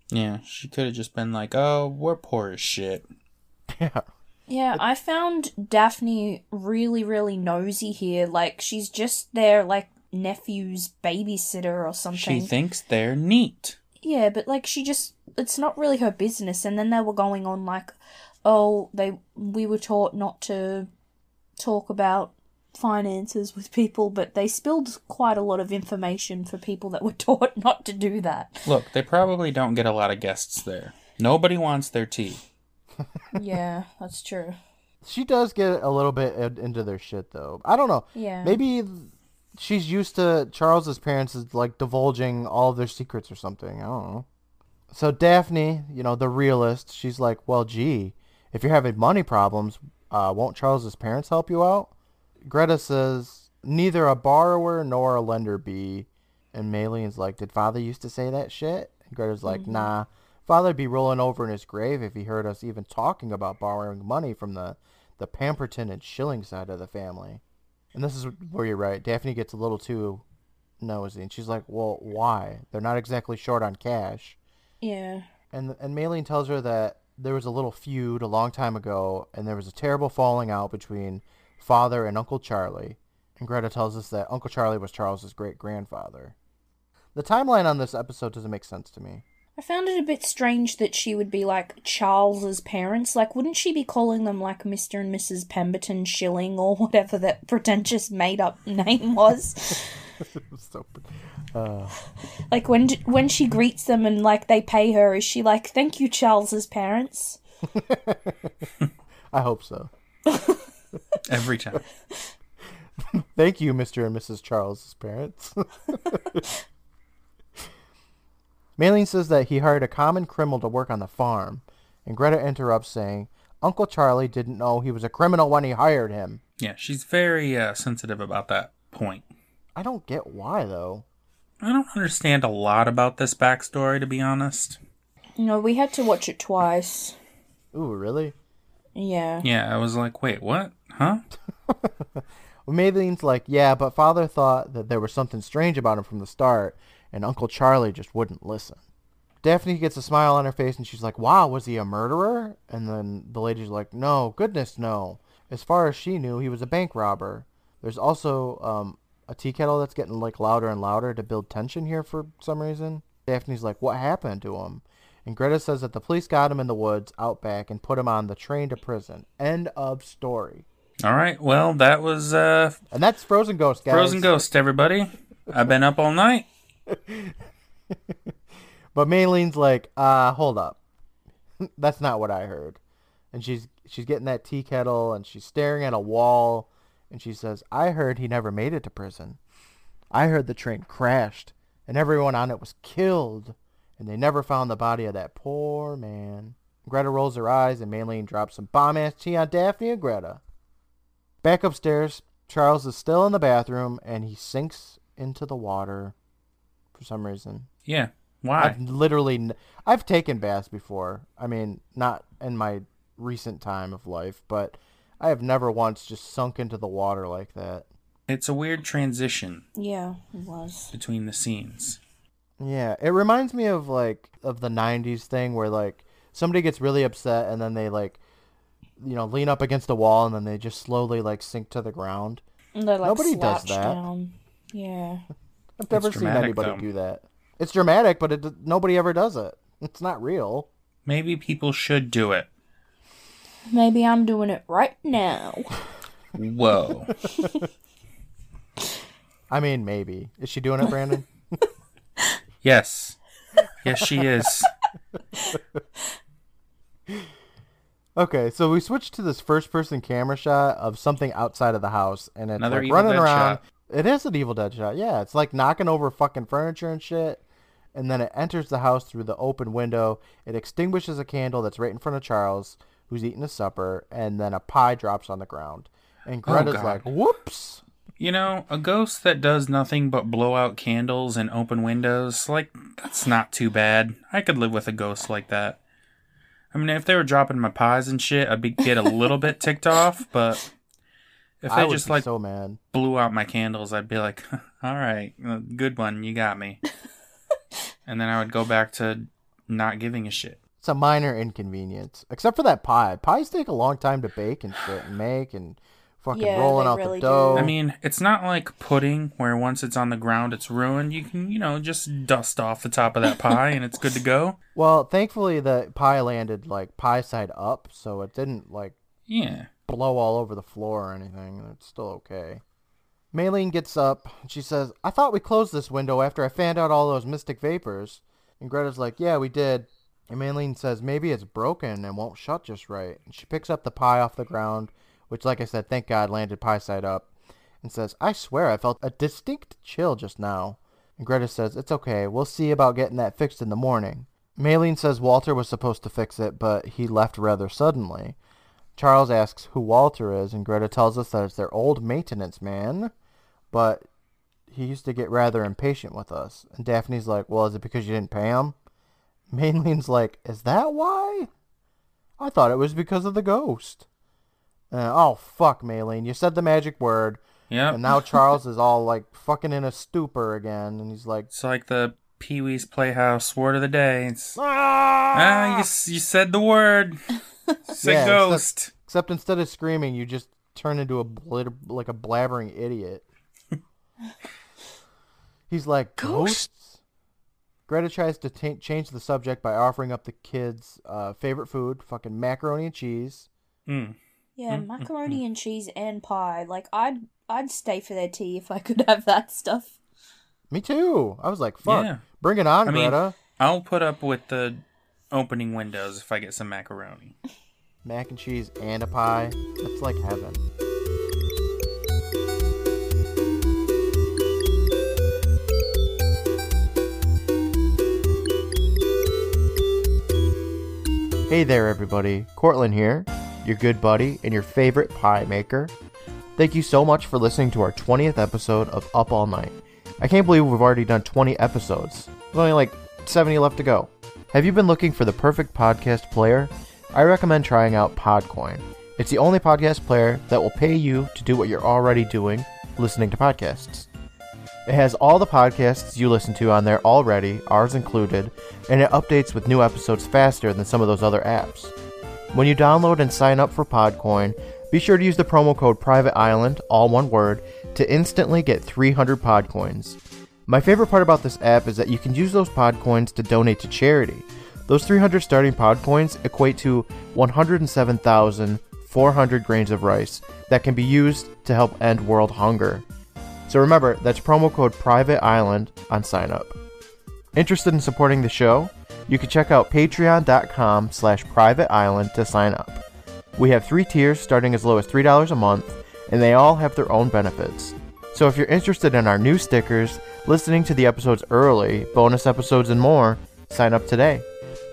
Yeah, she could have just been like, "Oh, we're poor as shit." yeah. Yeah, I found Daphne really, really nosy here. Like, she's just there, like, nephew's babysitter or something. She thinks they're neat. Yeah, but like she just it's not really her business and then they were going on like oh, they we were taught not to talk about finances with people, but they spilled quite a lot of information for people that were taught not to do that. Look, they probably don't get a lot of guests there. Nobody wants their tea. yeah, that's true. She does get a little bit into their shit though. I don't know. Yeah. Maybe she's used to Charles's parents is like divulging all of their secrets or something. I don't know. So Daphne, you know, the realist, she's like, "Well, gee, if you're having money problems, uh, won't Charles's parents help you out?" Greta says, "Neither a borrower nor a lender be." And Maylene's like, "Did father used to say that shit?" And Greta's like, "Nah, father'd be rolling over in his grave if he heard us even talking about borrowing money from the the Pemberton and Schilling side of the family." And this is where you're right. Daphne gets a little too nosy, and she's like, "Well, why? They're not exactly short on cash." Yeah. And and Maylene tells her that there was a little feud a long time ago, and there was a terrible falling out between father and Uncle Charlie. And Greta tells us that Uncle Charlie was Charles's great grandfather. The timeline on this episode doesn't make sense to me. I found it a bit strange that she would be like Charles's parents. Like, wouldn't she be calling them like Mr. and Mrs. Pemberton Shilling or whatever that pretentious made up name was? so, uh, like when when she greets them and like they pay her, is she like, "Thank you, Charles's parents"? I hope so. Every time. Thank you, Mr. and Mrs. Charles's parents. Maylene says that he hired a common criminal to work on the farm, and Greta interrupts saying, Uncle Charlie didn't know he was a criminal when he hired him. Yeah, she's very uh, sensitive about that point. I don't get why, though. I don't understand a lot about this backstory, to be honest. No, we had to watch it twice. Ooh, really? Yeah. Yeah, I was like, wait, what? Huh? Well, Maylene's like, yeah, but father thought that there was something strange about him from the start, and Uncle Charlie just wouldn't listen. Daphne gets a smile on her face, and she's like, wow, was he a murderer? And then the lady's like, no, goodness, no. As far as she knew, he was a bank robber. There's also um, a tea kettle that's getting like louder and louder to build tension here for some reason. Daphne's like, what happened to him? And Greta says that the police got him in the woods out back and put him on the train to prison. End of story. All right, well, that was uh, And that's Frozen Ghost, guys. Frozen Ghost, everybody. I've been up all night. But Maylene's like, uh, hold up. That's not what I heard. And she's she's getting that tea kettle and she's staring at a wall and she says, I heard he never made it to prison. I heard the train crashed and everyone on it was killed and they never found the body of that poor man. Greta rolls her eyes and Maylene drops some bomb ass tea on Daphne and Greta. Back upstairs, Charles is still in the bathroom and he sinks into the water for some reason. Yeah, Why? I've literally, n- I've taken baths before. I mean, not in my recent time of life, but I have never once just sunk into the water like that. It's a weird transition Yeah, it was. between the scenes. Yeah, it reminds me of like of the '90s thing where like somebody gets really upset and then they like, you know, lean up against a wall and then they just slowly like sink to the ground. And they like Nobody does that. down. Yeah. I've never seen anybody though. do that. It's dramatic, but it, nobody ever does it. It's not real. Maybe people should do it. Maybe I'm doing it right now. Whoa. I mean, maybe. Is she doing it, Brandon? yes. Yes, she is. Okay, so we switched to this first-person camera shot of something outside of the house, and it's Another like running around. shot. It is an Evil Dead shot. Yeah, it's like knocking over fucking furniture and shit, and then it enters the house through the open window. It extinguishes a candle that's right in front of Charles, who's eating his supper, and then a pie drops on the ground, and oh, Greta's Oh, like, "Whoops." You know, a ghost that does nothing but blow out candles and open windows, like, that's not too bad. I could live with a ghost like that. I mean, if they were dropping my pies and shit, I'd be get a little bit ticked off, but if I they would just like so mad. blew out my candles, I'd be like, all right, uh, good one, you got me. and then I would go back to not giving a shit. It's a minor inconvenience, except for that pie. Pies take a long time to bake and shit and make and fucking Yeah, rolling out really the dough. I mean, it's not like pudding where once it's on the ground, it's ruined. You can, you know, just dust off the top of that pie and it's good to go. well, thankfully the pie landed like pie side up, so it didn't like Yeah. Blow all over the floor or anything. It's still okay. Maylene gets up and she says, I thought we closed this window after I fanned out all those mystic vapors. And Greta's like, Yeah, we did. And Maylene says, Maybe it's broken and won't shut just right. And she picks up the pie off the ground, which, like I said, thank God landed pie side up, and says, I swear I felt a distinct chill just now. And Greta says, It's okay. We'll see about getting that fixed in the morning. Maylene says Walter was supposed to fix it, but he left rather suddenly. Charles asks who Walter is, and Greta tells us that it's their old maintenance man, but he used to get rather impatient with us. And Daphne's like, Well, is it because you didn't pay him? Maylene's like, Is that why? I thought it was because of the ghost. Uh, oh, fuck, Maylene. You said the magic word, Yeah. and now Charles is all like fucking in a stupor again, and he's like, It's like the Pee Wee's Playhouse word of the day. It's, Ah! ah, you, you said the word. It's Yeah, it's ghost. Except instead of screaming, you just turn into a blit- like a blabbering idiot. He's like ghosts. Greta tries to ta change the subject by offering up the kids' uh, favorite food, fucking macaroni and cheese. Mm. Yeah, Mm, mm, macaroni and cheese and pie. Like I'd I'd stay for their tea if I could have that stuff. Me too. I was like, fuck, Yeah. bring it on, I mean- Greta. I'll put up with the opening windows if I get some macaroni. Mac and cheese and a pie. That's like heaven. Hey there, everybody. Courtland here, your good buddy and your favorite pie maker. Thank you so much for listening to our 20th episode of Up All Night. I can't believe we've already done 20 episodes. There's only like 70 left to go. Have you been looking for the perfect podcast player? I recommend trying out Podcoin. It's the only podcast player that will pay you to do what you're already doing, listening to podcasts. It has all the podcasts you listen to on there already, ours included, and it updates with new episodes faster than some of those other apps. When you download and sign up for Podcoin, be sure to use the promo code Private Island, all one word, to instantly get 300 Podcoins. My favorite part about this app is that you can use those Podcoins to donate to charity. Those 300 starting Podcoins equate to 107,400 grains of rice that can be used to help end world hunger. So remember, that's promo code Private Island on sign up. Interested in supporting the show? You can check out patreon.com slash private island to sign up. We have three tiers starting as low as $3 a month, and they all have their own benefits. So if you're interested in our new stickers, listening to the episodes early, bonus episodes, and more, sign up today.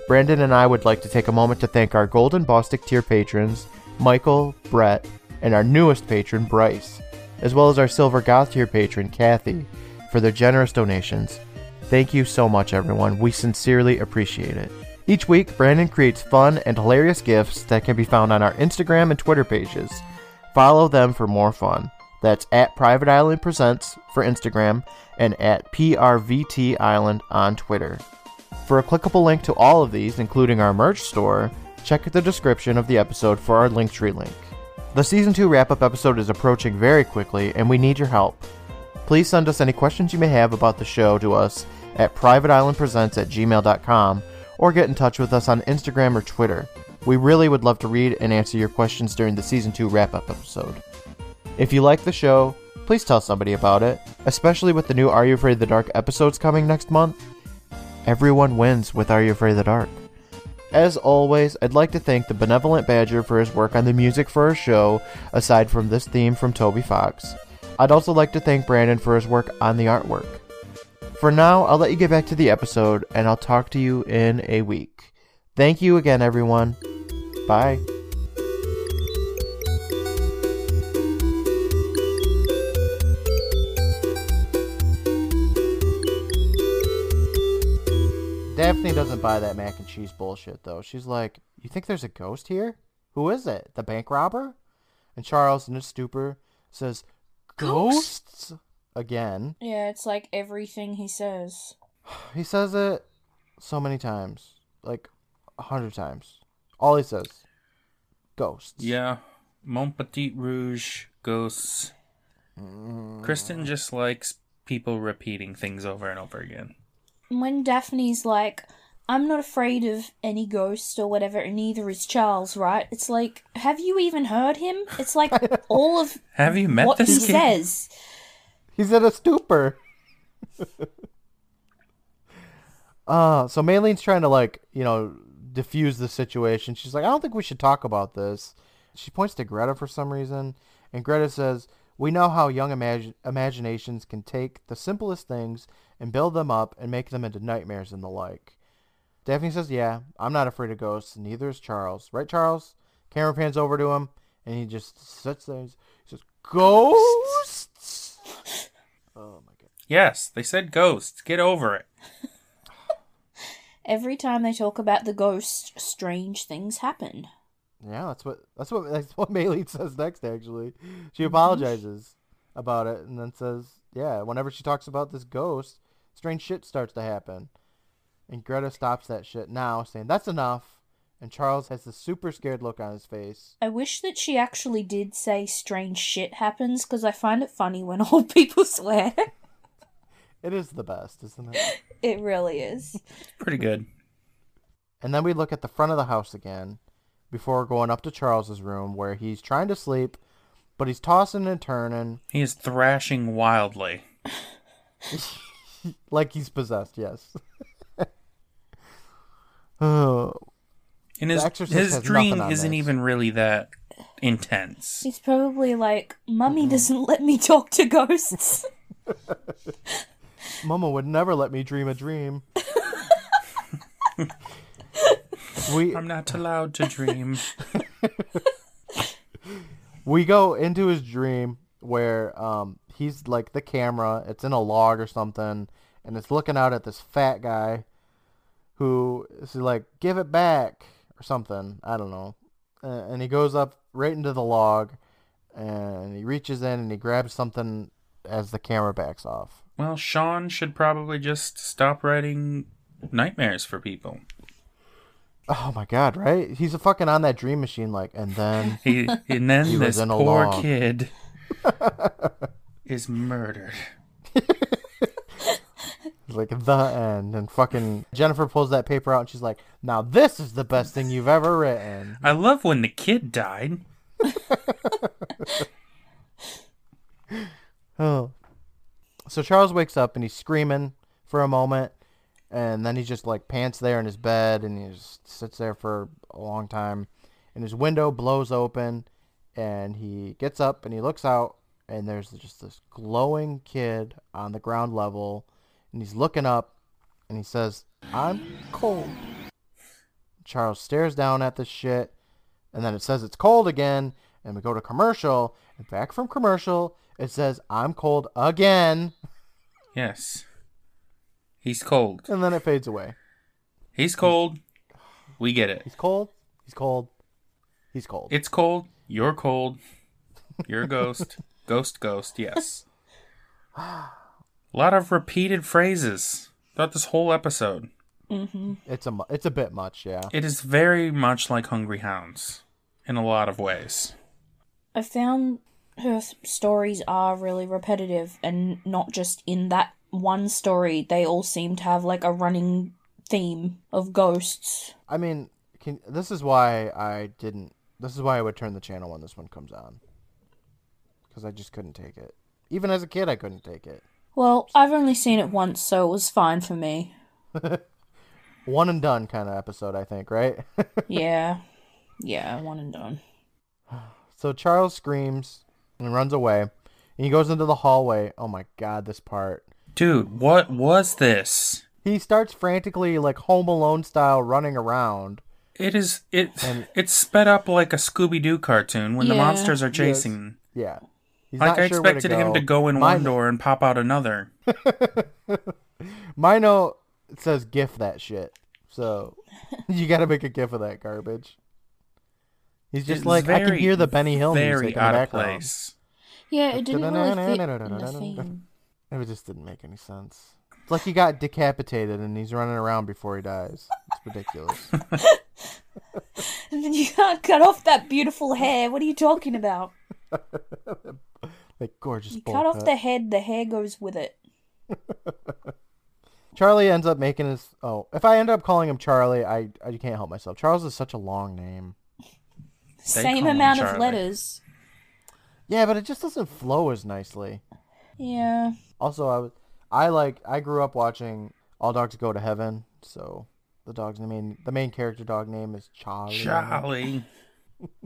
Brandon and I would like to take a moment to thank our Golden Bostic tier patrons, Michael, Brett, and our newest patron, Bryce, as well as our Silver Goth tier patron, Kathy, for their generous donations. Thank you so much, everyone. We sincerely appreciate it. Each week, Brandon creates fun and hilarious gifts that can be found on our Instagram and Twitter pages. Follow them for more fun. That's at Private Island Presents for Instagram and at PRVT Island on Twitter. For a clickable link to all of these, including our merch store, check the description of the episode for our Linktree link. The season 2 wrap up episode is approaching very quickly, and we need your help. Please send us any questions you may have about the show to us at privateislandpresents at gmail.com or get in touch with us on Instagram or Twitter. We really would love to read and answer your questions during the season 2 wrap up episode. If you like the show, please tell somebody about it, especially with the new Are You Afraid of the Dark episodes coming next month. Everyone wins with Are You Afraid of the Dark. As always, I'd like to thank the Benevolent Badger for his work on the music for our show, aside from this theme from Toby Fox. I'd also like to thank Brandon for his work on the artwork. For now, I'll let you get back to the episode, and I'll talk to you in a week. Thank you again, everyone. Bye. Daphne doesn't buy that mac and cheese bullshit, though. She's like, You think there's a ghost here? Who is it? The bank robber? And Charles, in a stupor, says, Ghosts? Again. Yeah, it's like everything he says. He says it so many times. Like, a hundred times. All he says. Ghosts. Yeah. Mon Petit Rouge, ghosts. Mm. Kristen just likes people repeating things over and over again. When Daphne's like, I'm not afraid of any ghost or whatever, and neither is Charles, right? It's like, have you even heard him? It's like all of Have you met what he this kid? says. He's in a stupor. uh, so Maylene's trying to like, you know, diffuse the situation. She's like, I don't think we should talk about this. She points to Greta for some reason, and Greta says, "We know how young imag- imaginations can take the simplest things and build them up and make them into nightmares and the like." Daphne says, "Yeah, I'm not afraid of ghosts. and Neither is Charles, right, Charles?" Camera pans over to him, and he just sits there. And he says, "Ghosts." Oh my god. Yes, they said ghosts. Get over it. Every time they talk about the ghost, strange things happen. Yeah, that's what that's what that's what Maylene says next. Actually, she apologizes about it and then says, "Yeah, whenever she talks about this ghost, strange shit starts to happen." And Greta stops that shit now, saying, "That's enough." And Charles has this super scared look on his face. I wish that she actually did say strange shit happens because I find it funny when old people swear. It is the best, isn't it? it really is. Pretty good. And then we look at the front of the house again before going up to Charles's room where he's trying to sleep, but he's tossing and turning He is thrashing wildly. like he's possessed. Yes. oh, And his his dream isn't this. even really that intense. He's probably like, Mummy doesn't let me talk to ghosts. Mama would never let me dream a dream. we I'm not allowed to dream. we go into his dream where um he's like the camera, it's in a log or something, and it's looking out at this fat guy who is like, "Give it back" or something. I don't know. Uh, and he goes up right into the log, and he reaches in and he grabs something as the camera backs off. Well, Sean should probably just stop writing nightmares for people. Oh my god, right? He's a fucking on that dream machine, like, and then He and then He this poor log. kid is murdered. Like the end, and fucking Jennifer pulls that paper out, and she's like, "Now this is the best thing you've ever written." I love when the kid died. Oh. So Charles wakes up and he's screaming for a moment, and then he just like pants there in his bed, and he just sits there for a long time, and his window blows open, and he gets up and he looks out, and there's just this glowing kid on the ground level, and he's looking up, and he says, "I'm cold." Charles stares down at this shit, and then it says it's cold again, and we go to commercial, and back from commercial, it says I'm cold again. Yes. He's cold. and then it fades away. He's cold. We get it. He's cold. He's cold. He's cold. It's cold. You're cold. You're a ghost. ghost, ghost, yes. A lot of repeated phrases throughout this whole episode. Mm-hmm. It's a it's a bit much, yeah. It is very much like Hungry Hounds in a lot of ways. I found her stories are really repetitive and not just in that one story. They all seem to have like a running theme of ghosts. I mean, can, this is why I didn't. This is why I would turn the channel when this one comes on. Because I just couldn't take it. Even as a kid, I couldn't take it. Well, I've only seen it once, so it was fine for me. One and done kind of episode, I think, right? Yeah. Yeah, one and done. so Charles screams and runs away. And he goes into the hallway. Oh my god, this part. Dude, what was this? He starts frantically, like Home Alone style, running around. It is it And- it's sped up like a Scooby Doo cartoon when the monsters are chasing. Yeah. He's Like not I sure where to expected him to go in My- one door and pop out another. My note says GIF that shit. So you gotta make a GIF of that garbage. He's just It's like I can hear the Benny Hill very music in the out of background. place. Yeah, it didn't really fit in. It just didn't make any sense. It's like he got decapitated and he's running around before he dies. It's ridiculous. And then you can't cut off that beautiful hair. What are you talking about? like gorgeous You bowl cut off cut. the head, the hair goes with it. Charlie ends up making his. Oh, if I end up calling him Charlie, I I can't help myself. Charles is such a long name. Same amount of letters. Yeah, but it just doesn't flow as nicely. Yeah. Also, I was I like I grew up watching All Dogs Go to Heaven, so the dog's the main the main character dog name is Charlie. Charlie.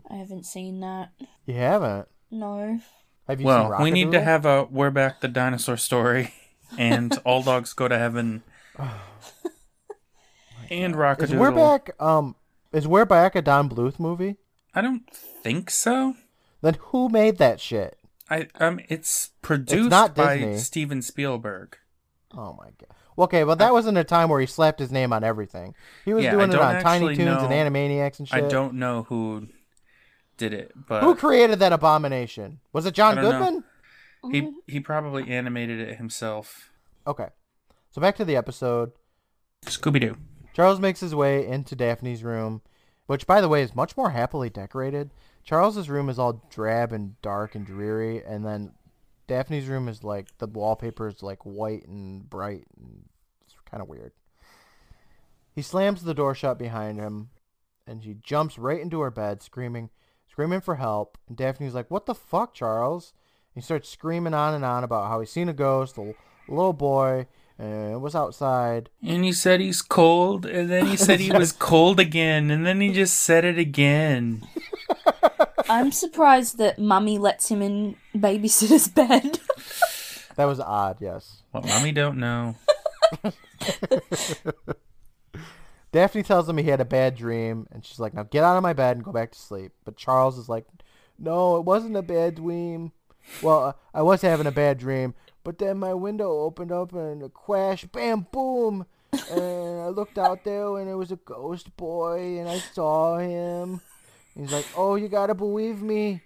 I haven't seen that. You haven't? No. Have you Well, seen we need to have a We're Back the Dinosaur story and All Dogs Go to Heaven. and Is We're Back um is We're Back a Don Bluth movie? I don't think so. Then who made that shit? I um it's produced not by Disney. Steven Spielberg. Oh my god. Okay, well that wasn't a time where he slapped his name on everything. He was Yeah, doing it on Tiny actually Toons and Animaniacs and shit. I don't know who did it, but Who created that abomination? Was it John I don't know. Goodman? he mm-hmm. he probably animated it himself. Okay. So back to the episode. Scooby Doo. Charles makes his way into Daphne's room, which, by the way, is much more happily decorated. Charles's room is all drab and dark and dreary, and then Daphne's room is like the wallpaper is like white and bright, and it's kind of weird. He slams the door shut behind him, and she jumps right into her bed, screaming, screaming for help. And Daphne's like, "What the fuck, Charles?" And he starts screaming on and on about how he's seen a ghost, a little boy, and it was outside. And he said he's cold, and then he said he was cold again, and then he just said it again. I'm surprised that Mummy lets him in babysitter's bed. That was odd, yes. What mommy don't know. Daphne tells him he had a bad dream, and she's like, "Now get out of my bed and go back to sleep." But Charles is like, "No, it wasn't a bad dream. Well, I was having a bad dream, but then my window opened up and a crash, bam, boom, and I looked out there and it was a ghost boy, and I saw him." He's like, "Oh, you gotta believe me."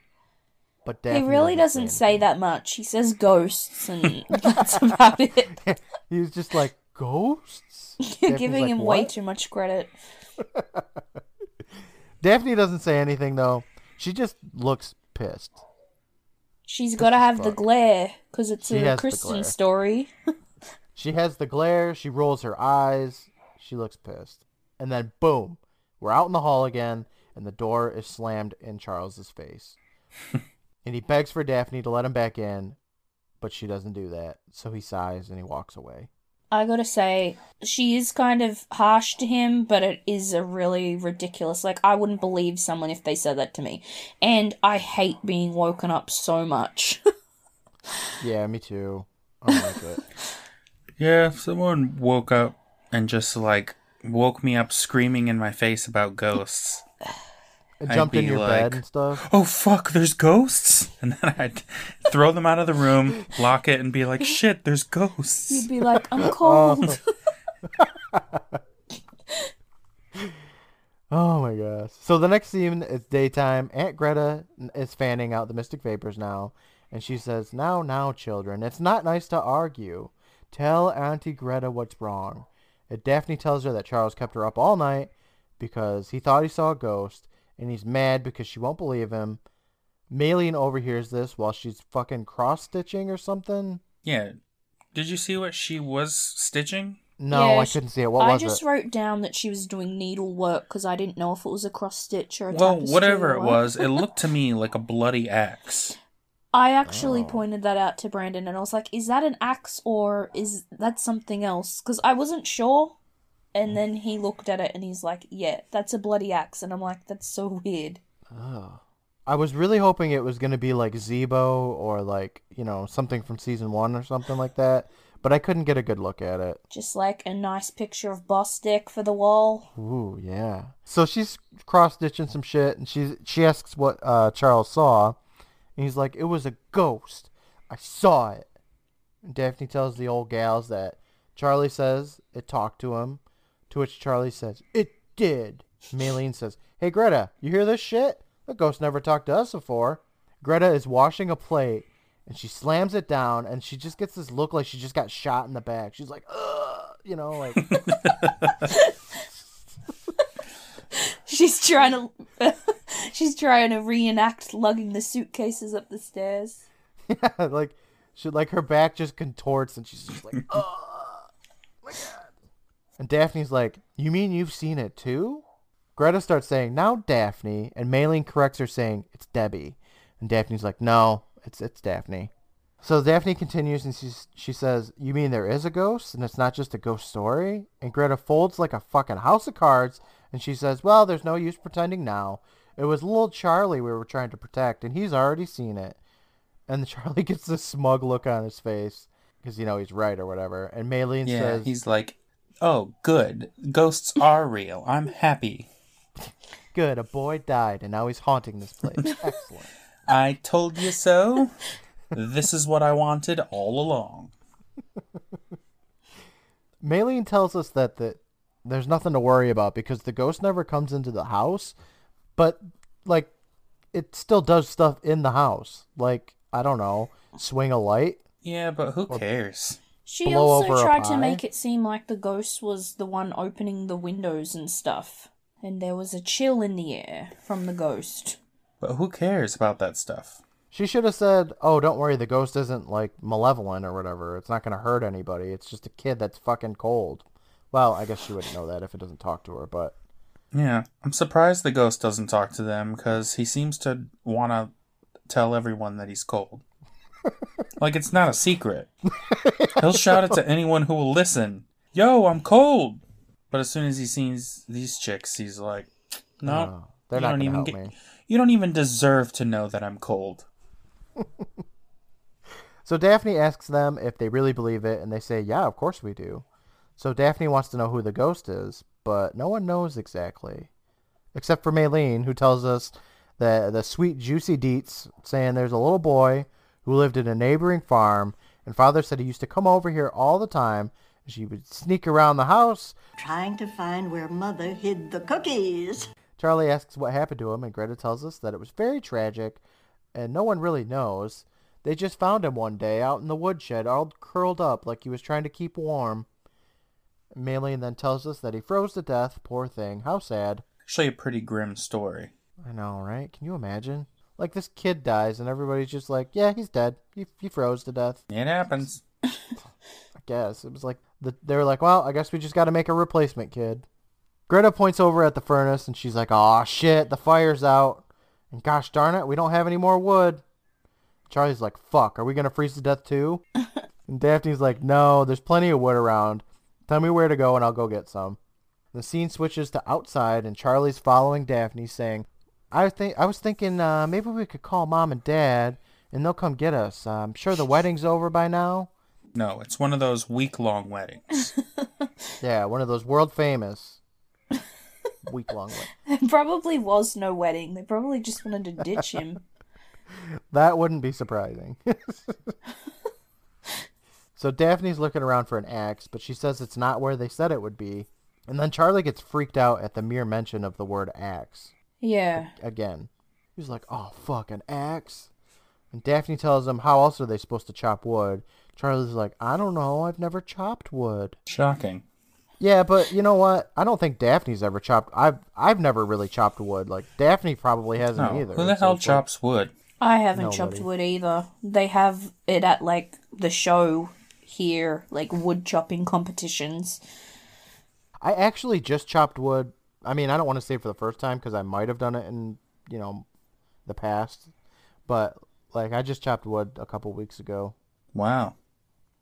But Daphne he really doesn't say that much. He says ghosts, and that's about it. He was just like, "Ghosts." You're giving like, him way too much credit. Daphne doesn't say anything though. She just looks pissed. She's got to have the glare because it's She a Kristen story. She has the glare. She rolls her eyes. She looks pissed. And then, boom, we're out in the hall again, and the door is slammed in Charles's face. and he begs for Daphne to let him back in, but she doesn't do that. So he sighs and he walks away. I gotta say, she is kind of harsh to him, but it is a really ridiculous. Like, I wouldn't believe someone if they said that to me. And I hate being woken up so much. Yeah, me too. I don't like it. Yeah, if someone woke up and just like woke me up screaming in my face about ghosts. And I'd jumped in your like- bed and stuff. Oh fuck, there's ghosts! And then I'd throw them out of the room, lock it, and be like, shit, there's ghosts. You'd be like, I'm cold. Oh my gosh. So the next scene is daytime. Aunt Greta is fanning out the mystic vapors now, and she says, Now, now, children, it's not nice to argue. Tell Auntie Greta what's wrong. And Daphne tells her that Charles kept her up all night because he thought he saw a ghost, and he's mad because she won't believe him. Maylene overhears this while she's fucking cross stitching or something. Yeah. Did you see what she was stitching? No, Yeah, I sh- couldn't see it. What I was just wrote down that she was doing needlework because I didn't know if it was a cross stitch or a Well, whatever or it was, it looked to me like a bloody axe. I actually Oh. pointed that out to Brandon and I was like, is that an axe or is that something else? Because I wasn't sure. And then he looked at it and he's like, yeah, that's a bloody axe. And I'm like, that's so weird. Oh. I was really hoping it was going to be like Zeebo or like, you know, something from season one or something like that. But I couldn't get a good look at it. Just like a nice picture of boss dick for the wall. Ooh, yeah. So she's cross stitching some shit and she's she asks what uh, Charles saw. And he's like, It was a ghost. I saw it. And Daphne tells the old gals that Charlie says it talked to him. To which Charlie says, It did. Maylene says, Hey Greta, you hear this shit? The ghost never talked to us before. Greta is washing a plate and she slams it down and she just gets this look like she just got shot in the back. She's like, Ugh, you know, like She's trying to. she's trying to reenact lugging the suitcases up the stairs. Yeah, like she like her back just contorts and she's just like, oh my god. And Daphne's like, You mean you've seen it too? Greta starts saying, Now Daphne, and Maylene corrects her saying, It's Debbie. And Daphne's like, No, it's it's Daphne. So Daphne continues and she's, she says, You mean there is a ghost and it's not just a ghost story? And Greta folds like a fucking house of cards and she says, Well, there's no use pretending now. It was little Charlie we were trying to protect and he's already seen it. And Charlie gets this smug look on his face because, you know, he's right or whatever. And Maylene Yeah, says, he's like, "Oh, good. Ghosts are real. I'm happy. Good, a boy died and now he's haunting this place. Excellent. I told you so. this is what I wanted all along." Maylene tells us that the, there's nothing to worry about because the ghost never comes into the house, but like it still does stuff in the house. Like, I don't know, swing a light. Yeah, but who cares? She Blow also over a tried to make it seem like the ghost was the one opening the windows and stuff. And there was a chill in the air from the ghost. But who cares about that stuff? She should have said, "Oh, don't worry, the ghost isn't like malevolent or whatever. It's not going to hurt anybody. It's just a kid that's fucking cold." Well, I guess she wouldn't know that if it doesn't talk to her, but Yeah, I'm surprised the ghost doesn't talk to them because he seems to want to tell everyone that he's cold. Like it's not a secret. He'll shout it to anyone who will listen. Yo, I'm cold. But as soon as he sees these chicks, he's like, no, uh, they're you not don't going to even get- me. you don't even deserve to know that I'm cold. So Daphne asks them if they really believe it, and they say, "Yeah, of course we do." So Daphne wants to know who the ghost is, but no one knows exactly, except for Maylene, who tells us that the sweet juicy deets saying there's a little boy who lived in a neighboring farm, and father said he used to come over here all the time. And she would sneak around the house. Trying to find where Mother hid the cookies. Charlie asks what happened to him, and Greta tells us that it was very tragic, and no one really knows. They just found him one day out in the woodshed, all curled up like he was trying to keep warm. Maylene then tells us that he froze to death. Poor thing. How sad. Actually, a pretty grim story. I know, right? Can you imagine? Like this kid dies, and everybody's just like, "Yeah, he's dead. He he froze to death." It happens. I guess it was like the, they were like, "Well, I guess we just got to make a replacement kid." Greta points over at the furnace, and she's like, "Aw, shit, the fire's out, and gosh darn it, we don't have any more wood." Charlie's like, "Fuck, are we gonna freeze to death too?" and Daphne's like, "No, there's plenty of wood around. Tell me where to go, and I'll go get some." The scene switches to outside, and Charlie's following Daphne, saying, "I think I was thinking uh, maybe we could call mom and dad, and they'll come get us. Uh, I'm sure the wedding's over by now." No, it's one of those week long weddings. Yeah, one of those world famous week long ones. There probably was no wedding. They probably just wanted to ditch him. That wouldn't be surprising. So Daphne's looking around for an axe, but she says it's not where they said it would be. And then Charlie gets freaked out at the mere mention of the word axe Yeah. again. He's like, "Oh fuck, an axe!" And Daphne tells him, "How else are they supposed to chop wood?" Charlie's like, "I don't know. I've never chopped wood." Shocking. Yeah, but you know what? I don't think Daphne's ever chopped. I've I've never really chopped wood. Like Daphne probably hasn't No. either. Who the So hell like- chops wood? I haven't chopped wood either. They have it at like the show here, like wood chopping competitions. I actually just chopped wood. I mean, I don't want to say for the first time because I might have done it in you know the past, but like I just chopped wood a couple weeks ago. Wow.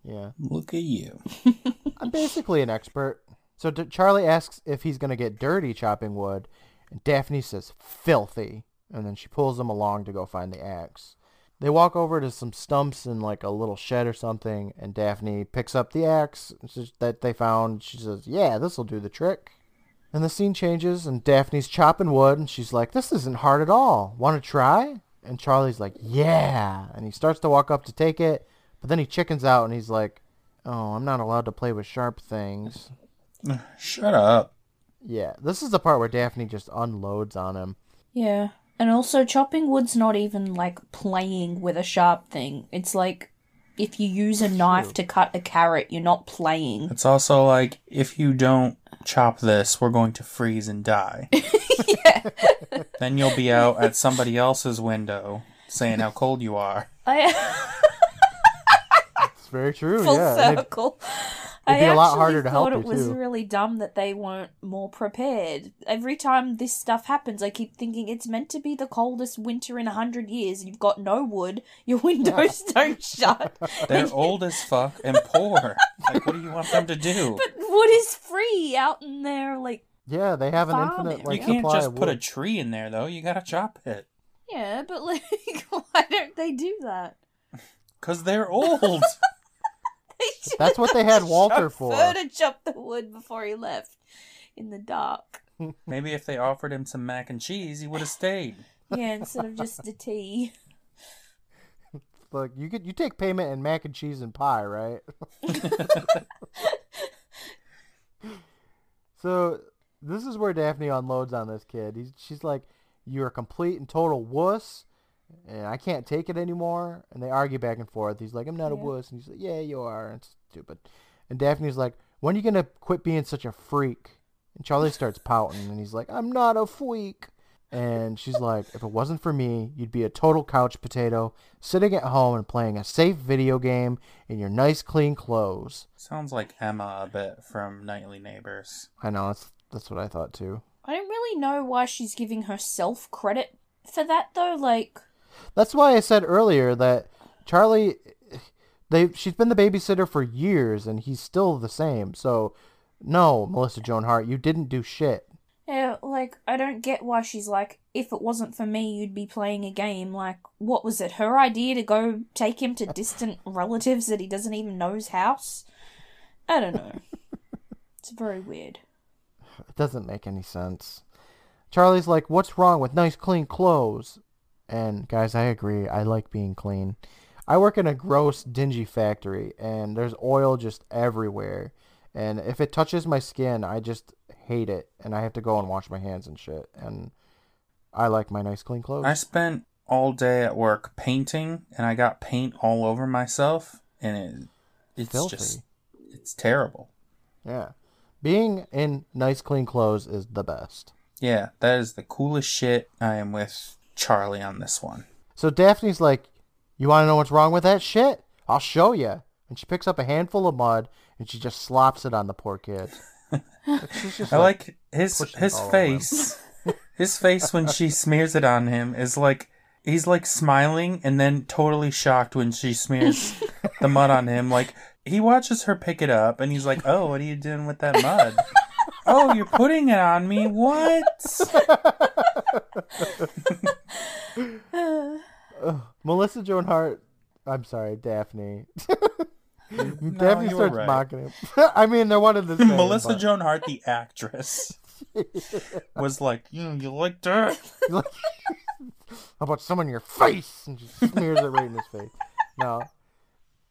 Yeah, Look at you. I'm basically an expert. So D- Charlie asks if he's gonna get dirty chopping wood, and Daphne says filthy, and then she pulls him along to go find the axe. They walk over to some stumps in like a little shed or something, and Daphne picks up the axe that they found. She says, "Yeah, this will do the trick." And the scene changes, and Daphne's chopping wood, and she's like, "This isn't hard at all. Want to try?" And Charlie's like, "Yeah," and he starts to walk up to take it, but then he chickens out, and he's like, "Oh, I'm not allowed to play with sharp things." Shut up. Yeah, this is the part where Daphne just unloads on him. Yeah. And also chopping wood's not even like playing with a sharp thing. It's like if you use a knife to cut a carrot, you're not playing. It's also like if you don't chop this, we're going to freeze and die. Then you'll be out at somebody else's window saying how cold you are. I It's very true. full yeah, and it- circle. it'd be I a lot harder to help people. I thought you, it was too. really dumb that they weren't more prepared. Every time this stuff happens, I keep thinking it's meant to be the coldest winter in a hundred years. You've got no wood. Your windows don't shut. They're old as fuck and poor. Like, what do you want them to do? But wood is free out in there. Like, yeah, they have an Farm infinite like you can't supply just put a tree in there, though. You gotta chop it. yeah, but like, why don't they do that? Because they're old. They should That's what they had Walter the for. chauffeur to chop the wood before he left in the dark. Maybe if they offered him some mac and cheese, he would have stayed. Yeah, instead of just the tea. Look, you could you take payment in mac and cheese and pie, right? so this is where Daphne unloads on this kid. He's, she's like, "You're a complete and total wuss, and I can't take it anymore." And they argue back and forth. He's like, "I'm not a wuss," and he's like, "Yeah, you are." And it's stupid. And Daphne's like, "When are you gonna quit being such a freak?" And Charlie starts pouting, and he's like, "I'm not a freak." And she's like, if it wasn't for me, you'd be a total couch potato, sitting at home and playing a safe video game in your nice clean clothes. Sounds like Emma a bit from Nightly Neighbors. I know, that's, that's what I thought too. I don't really know why she's giving herself credit for that though. Like, That's why I said earlier that Charlie, they she's been the babysitter for years and he's still the same. So, no, Melissa Joan Hart, you didn't do shit. yeah, like I don't get why she's like, if it wasn't for me, you'd be playing a game. Like, what was it? Her idea to go take him to distant relatives that he doesn't even know's house? I don't know. it's very weird. It doesn't make any sense. Charlie's like, "What's wrong with nice clean clothes?" And guys, I agree. I like being clean. I work in a gross, dingy factory, and there's oil just everywhere. And if it touches my skin, I just hate it, and I have to go and wash my hands and shit. And I like my nice clean clothes. I spent all day at work painting, and I got paint all over myself, and it, it's Filthy. just, it's terrible. Yeah, being in nice clean clothes is the best. Yeah, that is the coolest shit. I am with Charlie on this one. So Daphne's like, "You want to know what's wrong with that shit? I'll show you." And she picks up a handful of mud and she just slops it on the poor kid. I like his his all over him. face. his face when she smears it on him is like he's like smiling and then totally shocked when she smears the mud on him. Like he watches her pick it up and he's like, "Oh, what are you doing with that mud?" oh, you're putting it on me. What? Melissa Joan Hart. I'm sorry, Daphne. No, Daphne starts right. mocking him. I mean, they're one of the same. Melissa but- Joan Hart, the actress, was like, "You, you like that?" How about some in your face? And she smears it right in his face. No.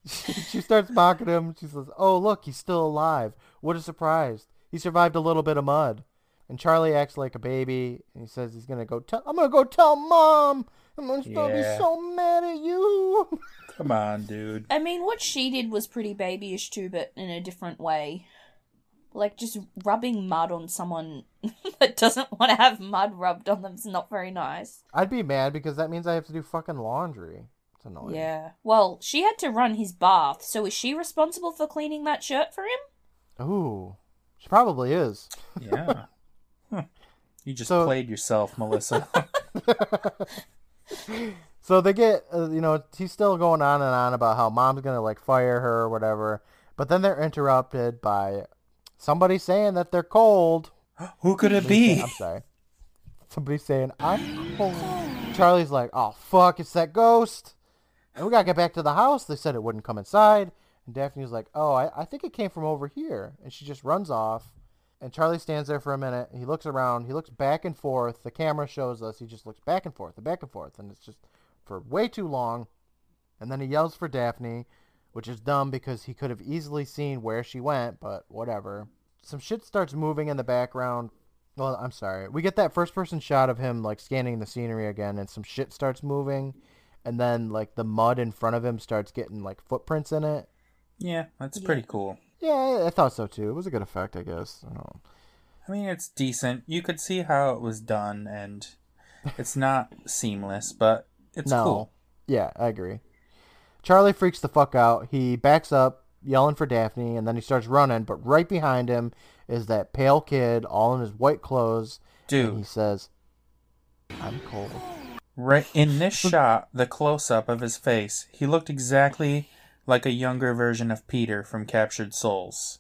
She she starts mocking him. She says, "Oh, look, he's still alive. What a surprise! He survived a little bit of mud." And Charlie acts like a baby, and he says he's gonna go tell. I'm gonna go tell mom. I'm gonna still be Yeah. so mad at you. Come on, dude. I mean, what she did was pretty babyish too, but in a different way. Like just rubbing mud on someone that doesn't want to have mud rubbed on them is not very nice. I'd be mad because that means I have to do fucking laundry. It's annoying. Yeah. Well, she had to run his bath, so is she responsible for cleaning that shirt for him? Ooh, she probably is. Yeah. Huh. You just So- played yourself, Melissa. So they get, uh, you know, he's still going on and on about how mom's gonna like fire her or whatever. But then they're interrupted by somebody saying that they're cold. Who could it be? I'm sorry. Somebody saying I'm cold. Charlie's like, oh fuck, it's that ghost. And we gotta get back to the house. They said it wouldn't come inside. And Daphne's like, oh, I, I think it came from over here. And she just runs off. And Charlie stands there for a minute. He looks around. He looks back and forth. The camera shows us. He just looks back and forth and back and forth. And it's just for way too long. And then he yells for Daphne, which is dumb because he could have easily seen where she went, but whatever. Some shit starts moving in the background. Well, I'm sorry. We get that first person shot of him like scanning the scenery again and some shit starts moving and then like the mud in front of him starts getting like footprints in it. Yeah, that's pretty cool. Yeah, I- thought so too. It was a good effect, I guess. I don't know. I mean, it's decent. You could see how it was done, and it's not seamless, but it's no. cool. Yeah, I agree. Charlie freaks the fuck out. He backs up, yelling for Daphne, and then he starts running. But right behind him is that pale kid, all in his white clothes. And he says, "I'm cold." right in this shot, the close up of his face, he looked exactly like a younger version of Peter from Captured Souls.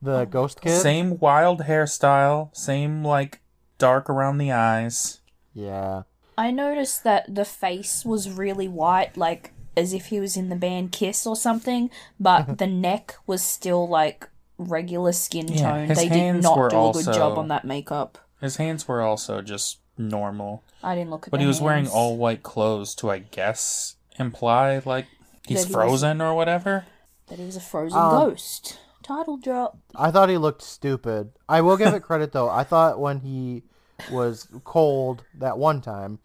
The oh. ghost kid. Same wild hairstyle, same like dark around the eyes. Yeah. I noticed that the face was really white, like as if he was in the band Kiss or something, but the neck was still like regular skin Yeah, tone. his they did not do a good job on that makeup. His hands were also just normal, I didn't look at but he was wearing all white clothes to, I guess, imply like he's That he was- frozen or whatever. that he was a frozen Um, ghost. Title drop. I thought he looked stupid. I will give it credit though. I thought when he was cold that one time,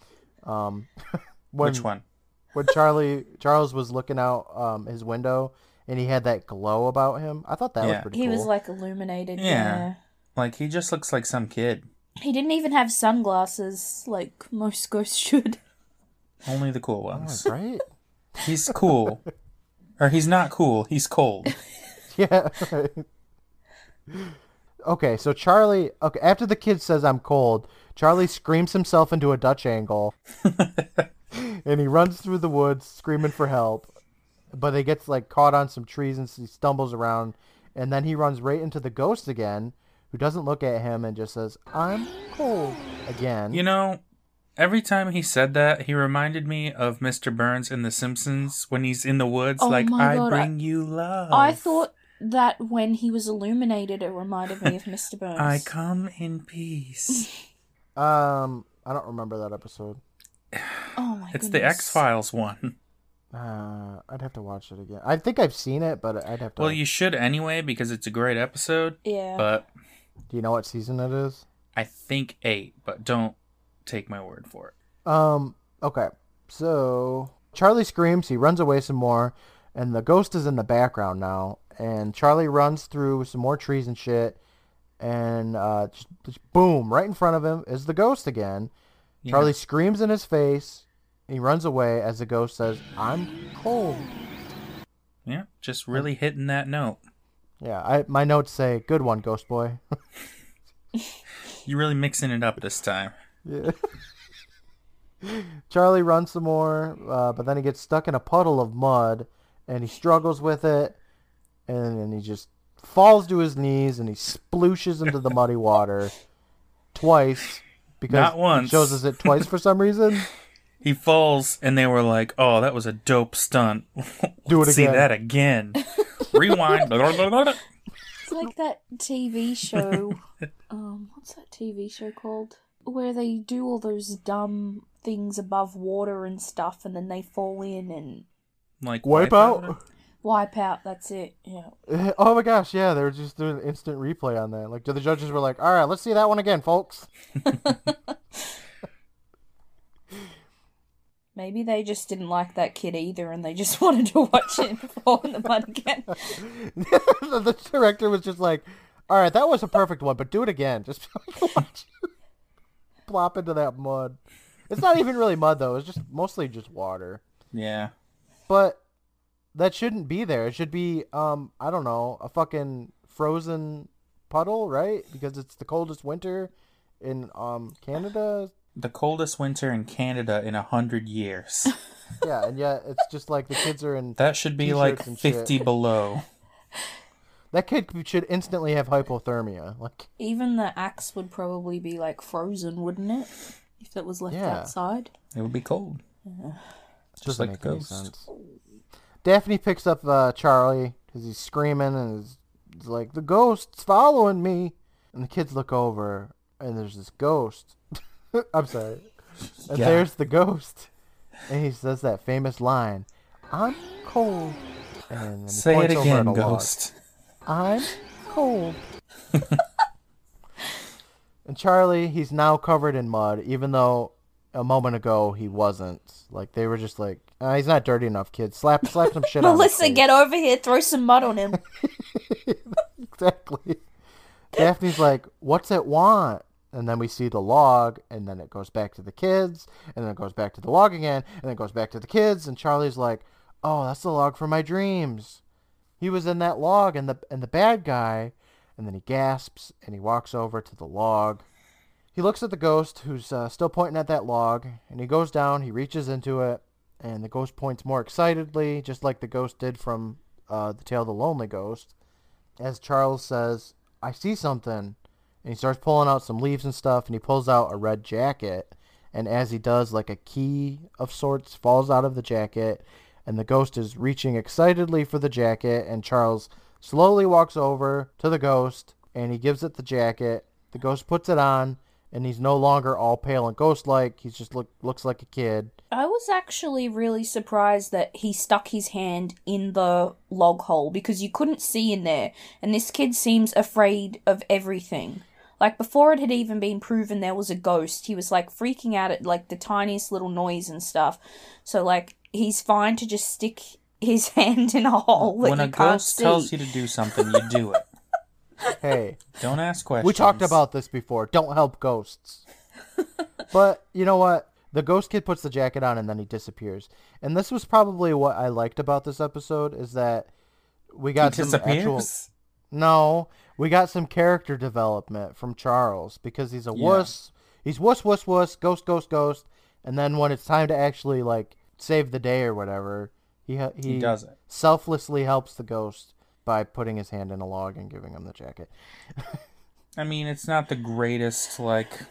um, when, Which one? When Charlie Charles was looking out um, his window and he had that glow about him. I thought that was pretty He cool. was like illuminated. Yeah. Yeah. Like he just looks like some kid. He didn't even have sunglasses like most ghosts should. Only the cool Oh, ones. right? He's cool. or he's not cool, he's cold. yeah. right. Okay, so Charlie. Okay, after the kid says I'm cold, Charlie screams himself into a Dutch angle, and he runs through the woods screaming for help. But he gets like caught on some trees and he stumbles around, and then he runs right into the ghost again, who doesn't look at him and just says I'm cold again. You know, every time he said that, he reminded me of Mr. Burns in The Simpsons when he's in the woods, Oh like, my I God, I- bring you love. I thought that when he was illuminated, it reminded me of Mr. Burns. I come in peace. um, I don't remember that episode. oh my it's the goodness. X Files one. Uh, I'd have to watch it again. I think I've seen it, but I'd have to. Well, you should anyway because it's a great episode, Yeah. but Do you know what season it is? I think eight, but don't take my word for it. Um, okay. So Charlie screams, he runs away some more, and the ghost is in the background now. And Charlie runs through some more trees and shit, and uh, just, just boom, right in front of him is the ghost again. Yeah. Charlie screams in his face. He runs away as the ghost says, "I'm cold." Yeah, just really hitting that note. Yeah, I my notes say, "Good one, Ghost Boy." You're really mixing it up this time. Yeah. Charlie runs some more, uh, but then he gets stuck in a puddle of mud, and he struggles with it, and then he just falls to his knees, and he splooshes into the muddy water twice because Not it once. shows us it twice for some reason. He falls, and they were like, "Oh, that was a dope stunt. Do it Let's See that again? Rewind." It's like that TV show. um, what's that TV show called? Where they do all those dumb things above water and stuff, and then they fall in and like Wipe out. wipe out. That's it. Yeah. Oh my gosh, yeah, they were just doing instant replay on that. Like the judges were like, "All right, let's see that one again, folks." Maybe they just didn't like that kid either, and they just wanted to watch him fall in the mud again. the director was just like, "All right, that was a perfect one, but do it again. Just watch you plop into that mud." It's not even really mud though; it's just mostly just water. Yeah. But that shouldn't be there. It should be, um, I don't know, a fucking frozen puddle, right? Because it's the coldest winter in um Canada. The coldest winter in Canada in a hundred years. Yeah, and yet it's just like the kids are in. That should be like shit. 50 below. That kid should instantly have hypothermia. Like, Even the axe would probably be like frozen, wouldn't it? If it was left Yeah. outside. It would be cold. doesn't like make a any ghost. sense. Daphne picks up uh, Charlie because he's screaming and is, is like, "The ghost's following me!" And the kids look over, and there's this ghost. I'm sorry. And Yeah. there's the ghost, and he says that famous line, "I'm cold." And then Say it points over at again, ghost. log. I'm cold. and Charlie, he's now covered in mud, even though a moment ago he wasn't. Like they were just like, ah, he's not dirty enough, kid. Slap, slap some shit Melissa, face." get over here. Throw some mud on him. exactly. Daphne's like, "What's it want?" And then we see the log, and then it goes back to the kids, and then it goes back to the log again, and then it goes back to the kids. And Charlie's like, "Oh, that's the log for my dreams. He was in that log, and the and the bad guy." And then he gasps, and he walks over to the log. He looks at the ghost, who's uh, still pointing at that log, and he goes down. He reaches into it, and the ghost points more excitedly, just like the ghost did from uh, the Tale of the Lonely Ghost as Charles says, I see something. And he starts pulling out some leaves and stuff, and he pulls out a red jacket. And as he does, like a key of sorts falls out of the jacket, and the ghost is reaching excitedly for the jacket. And Charles slowly walks over to the ghost, and he gives it the jacket. The ghost puts it on, and he's no longer all pale and ghost-like. He's just look looks like a kid. I was actually really surprised that he stuck his hand in the log hole because you couldn't see in there, and this kid seems afraid of everything. Like before it had even been proven there was a ghost, he was like freaking out at like the tiniest little noise and stuff. So like he's fine to just stick his hand in a hole that When you a can't ghost see. tells you to do something, you do it. Hey. Don't ask questions. We talked about this before. Don't help ghosts. but you know what? The ghost kid puts the jacket on and then he disappears. And this was probably what I liked about this episode is that we He got some disappears. actual No, we got some character development from Charles because he's a Yeah. wuss. He's wuss wuss wuss, ghost ghost ghost, and then when it's time to actually like save the day or whatever, he he, He does it. selflessly helps the ghost by putting his hand in a log and giving him the jacket. I mean, it's not the greatest, like.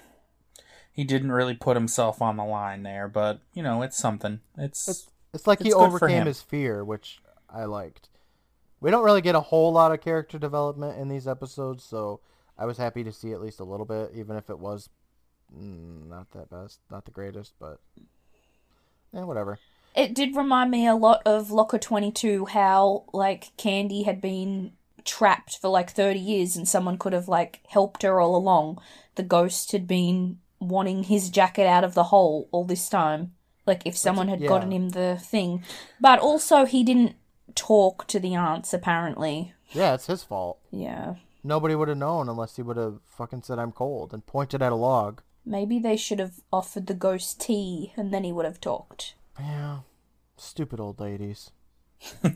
He didn't really put himself on the line there, but, you know, it's something. It's. It's, it's like he It's for overcame his fear, which I liked. We don't really get a whole lot of character development in these episodes, so I was happy to see at least a little bit, even if it was mm, not that best, not the greatest, but yeah, whatever. it did remind me a lot of Locker 22 how like Candy had been trapped for like 30 years and someone could have like helped her all along. The ghost had been wanting his jacket out of the hole all this time. Like if someone had yeah. gotten him the thing. But also he didn't talk to the aunts apparently. Yeah, it's his fault. Yeah. Nobody would have known unless he would have fucking said I'm cold and pointed at a log. Maybe they should have offered the ghost tea and then he would have talked. Yeah, stupid old ladies.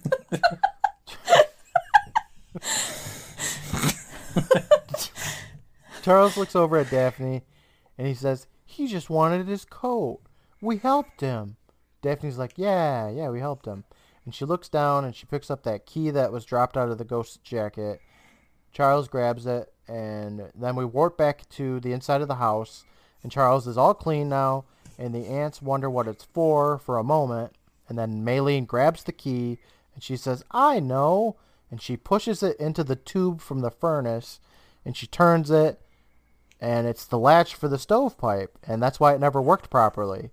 Charles looks over at Daphne and he says, He just wanted his coat. We helped him. Daphne's like, Yeah, yeah, we helped him. And she looks down and she picks up that key that was dropped out of the ghost's jacket. Charles grabs it and then we warp back to the inside of the house. And Charles is all clean now. And the aunts wonder what it's for for a moment. And then Maylene grabs the key and she says, I know. And she pushes it into the tube from the furnace and she turns it and it's the latch for the stovepipe. And that's why it never worked properly.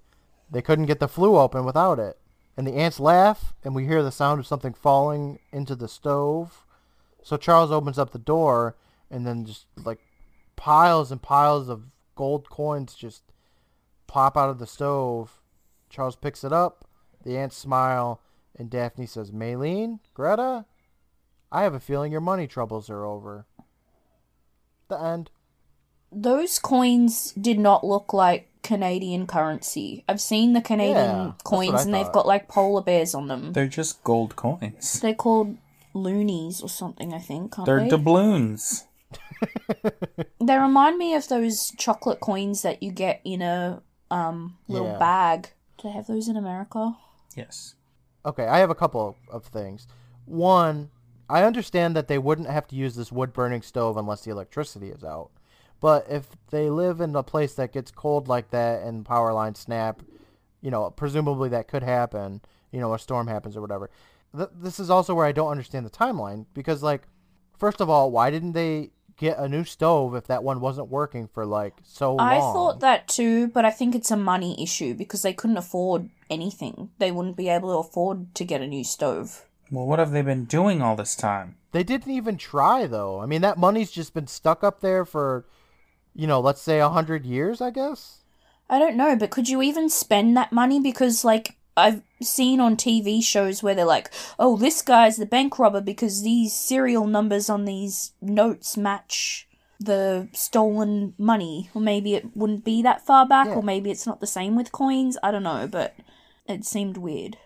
They couldn't get the flue open without it. and the aunts laugh, and we hear the sound of something falling into the stove. So Charles opens up the door, and then just like piles and piles of gold coins just pop out of the stove. Charles picks it up. The aunts smile, and Daphne says, Maylene, Greta, I have a feeling your money troubles are over. The end. Those coins did not look like Canadian currency. I've seen the Canadian Yeah, coins I and they've got like polar bears on them. They're just gold coins. They're called loonies or something, I think, aren't They're they? doubloons. they remind me of those chocolate coins that you get in a um little Yeah. bag. Do they have those in America? Yes. Okay, I have a couple of things. One, I understand that they wouldn't have to use this wood burning stove unless the electricity is out. But if they live in a place that gets cold like that and power lines snap, you know, presumably that could happen, you know, a storm happens or whatever. Th- this is also where I don't understand the timeline because, like, first of all, why didn't they get a new stove if that one wasn't working for, like, so long? I thought that too, but I think it's a money issue because they couldn't afford anything. They wouldn't be able to afford to get a new stove. Well, what have they been doing all this time? They didn't even try though. I mean, that money's just been stuck up there for, you know, let's say a hundred years, I guess. I don't know, but could you even spend that money? Because, like, I've seen on TV shows where they're like, oh, this guy's the bank robber because these serial numbers on these notes match the stolen money. Or maybe it wouldn't be that far back, Yeah. or maybe it's not the same with coins. I don't know, but it seemed weird.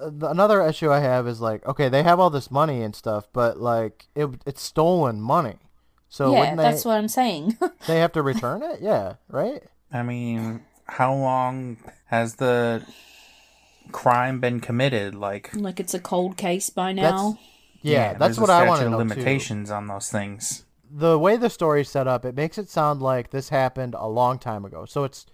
Another issue I have is like, okay, they have all this money and stuff, but like, it it's stolen money. So yeah, wouldn't they? that's what I'm saying. They have to return it. Yeah, right. I mean, how long has the crime been committed? Like, like it's a cold case by now. Yeah, that's what a I statute want to of know too. limitations on those things. The way the story's set up, it makes it sound like this happened a long time ago. So it's,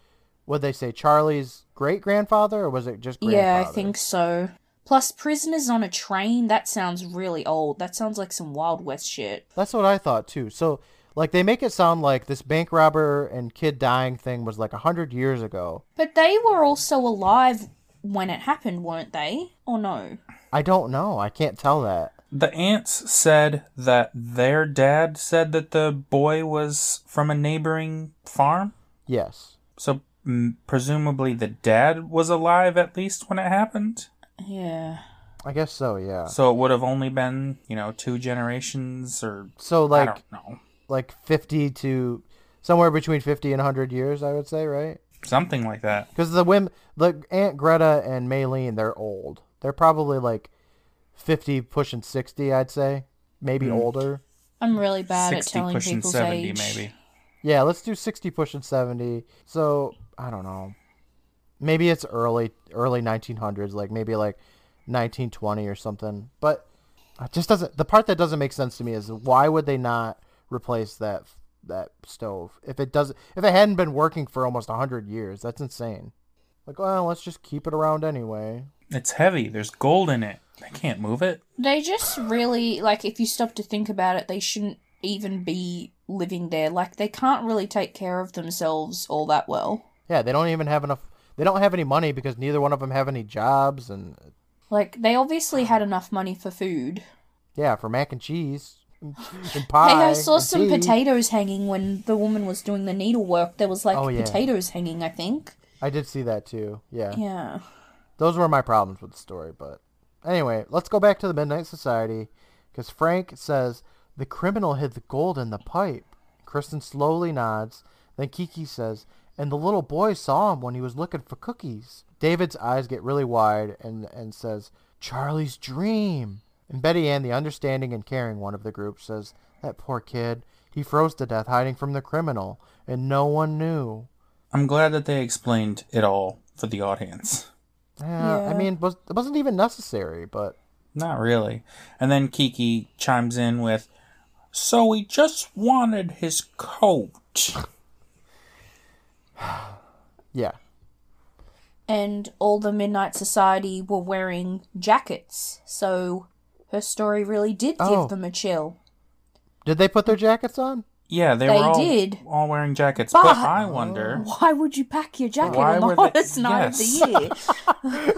would they say Charlie's great grandfather, or was it just grandfather? Yeah, I think so. Plus, prisoners on a train, that sounds really old. That sounds like some Wild West shit. That's what I thought too. So, like, they make it sound like this bank robber and kid dying thing was like a hundred years ago. But they were also alive when it happened, weren't they? Or no? I don't know. I can't tell that. The aunts said that their dad said that the boy was from a neighboring farm. Yes. So mm, presumably the dad was alive at least when it happened. Yeah. I guess so. Yeah. So it would have only been, you know, two generations or So I like don't know. like fifty to somewhere between fifty and hundred years, I would say, right? Something like that. Because the women, the Aunt Greta and Maylene, they're old. They're probably like fifty, pushing sixty, I'd say, maybe hmm. older. I'm really bad at 60 telling pushing people's 70 age. maybe. Yeah, let's do sixty, pushing seventy. So I don't know. Maybe it's early, early nineteen hundreds, like maybe like nineteen twenty or something. But it just doesn't. The part that doesn't make sense to me is why would they not replace that that stove if it doesn't if it hadn't been working for almost hundred years? That's insane. Like, well, let's just keep it around anyway. It's heavy. There's gold in it. I can't move it. They just really, like, if you stop to think about it, they shouldn't even be living there. Like, they can't really take care of themselves all that well. Yeah, they don't even have enough. They don't have any money because neither one of them have any jobs, and Like, they obviously had enough money for food. yeah, for mac and cheese and and pie. Hey, I saw some tea. potatoes hanging when the woman was doing the needlework. There was like Oh, yeah. potatoes hanging, I think. I did see that too. Yeah. Yeah. those were my problems with the story. But anyway, let's go back to the Midnight Society because Frank says the criminal hid the gold in the pipe. Kristen slowly nods. Then Kiki says, and the little boy saw him when he was looking for cookies. David's eyes get really wide and, and says, Charlie's dream. And Betty Ann, the understanding and caring one of the group, says, that poor kid. He froze to death hiding from the criminal, and no one knew. I'm glad that they explained it all for the audience. Yeah, I mean, it wasn't even necessary, but Not really. And then Kiki chimes in with, So he just wanted his coat. yeah. And all the Midnight Society were wearing jackets, so her story really did Oh. give them a chill. Did they put their jackets on? Yeah, they, They were all, did. all wearing jackets. But- But, I wonder, Why would you pack your jacket Why on the were they- hottest night yes. of the year?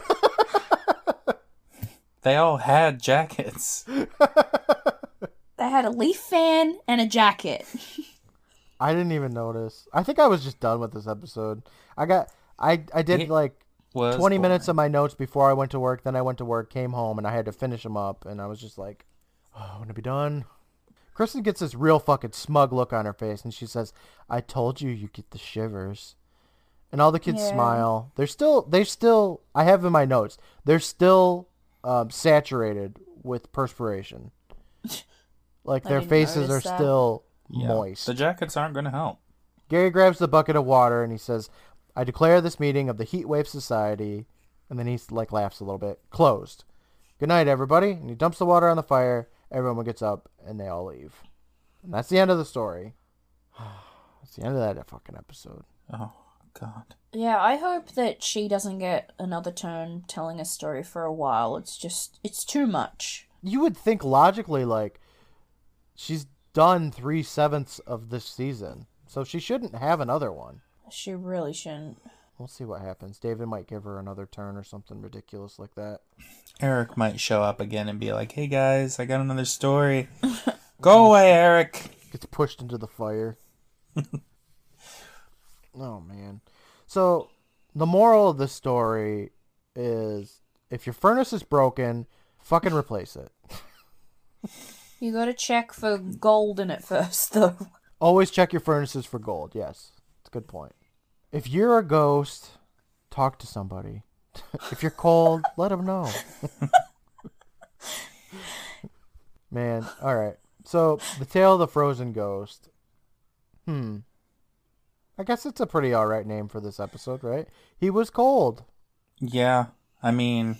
They all had jackets. They had a leaf fan and a jacket. I didn't even notice. I think I was just done with this episode. I got I I did It like Was 20 minutes of my notes before I went to work. Then I went to work, came home, and I had to finish them up. And I was just like, oh, I want to be done. Kristen gets this real fucking smug look on her face, and she says, "I told you you get the shivers." And all the kids Yeah. smile. They're still, they're still. I have in my notes. They're still um, saturated with perspiration. Like their faces are that. still Yeah, moist. The jackets aren't going to help. Gary grabs the bucket of water and he says, I declare this meeting of the Heat Wave Society, and then he like laughs a little bit, closed. Good night, everybody. And he dumps the water on the fire. Everyone gets up and they all leave. And that's the end of the story. That's the end of that fucking episode. Oh, God. Yeah, I hope that she doesn't get another turn telling a story for a while. It's just, it's too much. You would think logically, like, she's done three sevenths of this season, so she shouldn't have another one. She really shouldn't. We'll see what happens. David might give her another turn or something ridiculous like that. Eric might show up again and be like, hey guys, I got another story. Go away, Eric. gets pushed into the fire. oh man. So the moral of the story is if your furnace is broken, fucking replace it. You gotta check for gold in it first, though. Always check your furnaces for gold. Yes. It's a good point. If you're a ghost, talk to somebody. if you're cold, let them know. Man, all right. So, the tale of the frozen ghost. Hmm. I guess it's a pretty all right name for this episode, right? He was cold. Yeah, I mean,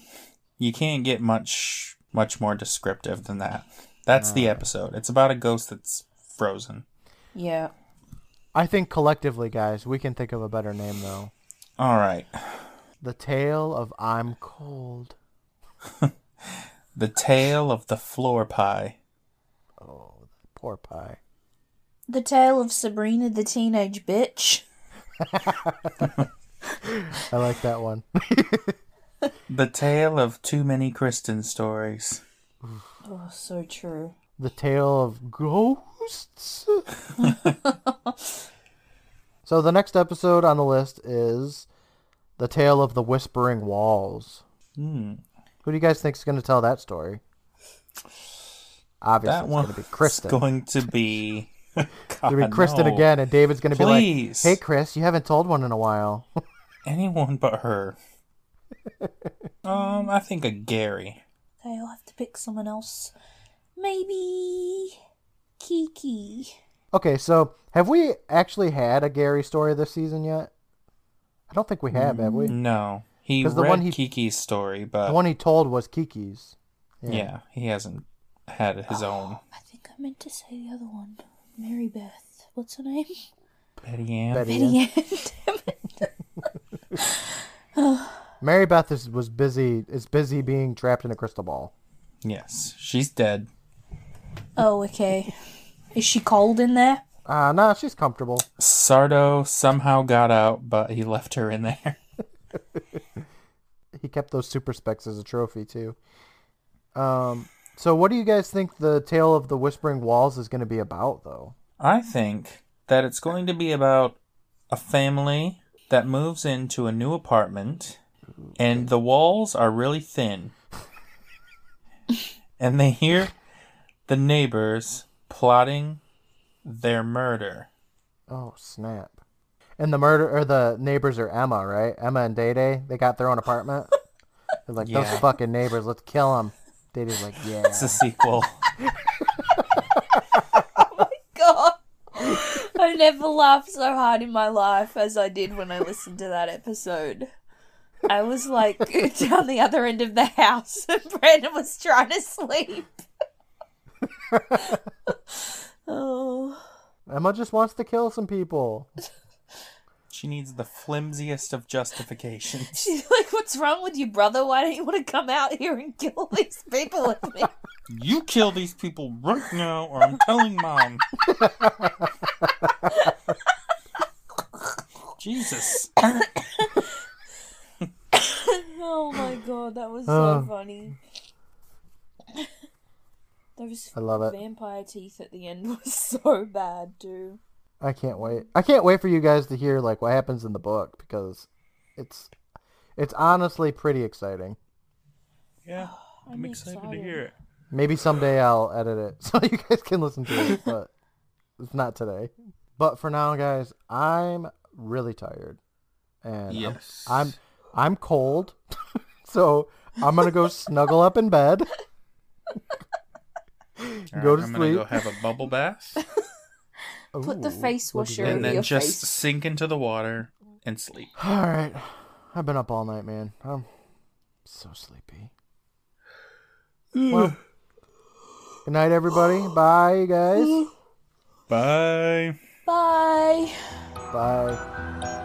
you can't get much much more descriptive than that. That's the episode. It's about a ghost that's frozen. Yeah. I think collectively, guys, we can think of a better name though. All right. The tale of I'm cold. The tale of the floor pie. Oh, poor pie. The tale of Sabrina the Teenage Bitch. I like that one. The tale of too many Kristen stories. Oh, so true. The tale of ghosts. so the next episode on the list is the tale of the whispering walls. Hmm. Who do you guys think is going to tell that story? Obviously, That it's going to be Kristen. going to be. It's going to be Kristen no. again, and David's going to be like, "Hey, Chris, you haven't told one in a while." Anyone but her. um, I think a Gary. Okay, I'll have to pick someone else. Maybe Kiki. okay, so have we actually had a Gary story this season yet? I don't think we have, have we? Mm, no, he 'Cause the one he- Kiki's story, but The one he told was Kiki's. yeah. he hasn't had his oh, own. I think I meant to say the other one. Mary Beth. What's her name? Betty Ann. Betty Ann. Betty Ann. Damn it. Mary Beth is, was busy is busy being trapped in a crystal ball. Yes, she's dead. Oh, okay. Is she cold in there? Ah, nah, she's comfortable. Sardo somehow got out, but he left her in there. He kept those super specs as a trophy too. Um, so what do you guys think the tale of the Whispering Walls is going to be about, though? I think that it's going to be about a family that moves into a new apartment and the walls are really thin. and they hear the neighbors plotting their murder. Oh snap! And the murder or the neighbors are Emma, right? Emma and Day Day. They got their own apartment. They're like Yeah. those fucking neighbors. Let's kill them. Day Day's like, yeah. It's a sequel. Oh my god. I never laughed so hard in my life as I did when I listened to that episode. I was like down the other end of the house and Brandon was trying to sleep. oh. Emma just wants to kill some people. she needs the flimsiest of justifications. She's like, What's wrong with you, brother? Why don't you want to come out here and kill these people with me? You kill these people right now, or I'm telling mom. Jesus. oh my god, that was so Oh. funny. Those I love it. vampire teeth at the end was so bad, too. I can't wait. I can't wait for you guys to hear like what happens in the book because it's it's honestly pretty exciting. Yeah, I'm, I'm excited, to hear it. Maybe someday I'll edit it so you guys can listen to it, but it's not today. But for now, guys, I'm really tired, and I'm- I'm I'm cold, so I'm gonna go snuggle up in bed. All go right, to I'm sleep. gonna go have a bubble bath Put the face what'd you washer and over then your just face. sink into the water and sleep. All right, I've been up all night, man. I'm so sleepy. Well, good night, everybody. Bye, guys. Bye. Bye. Bye.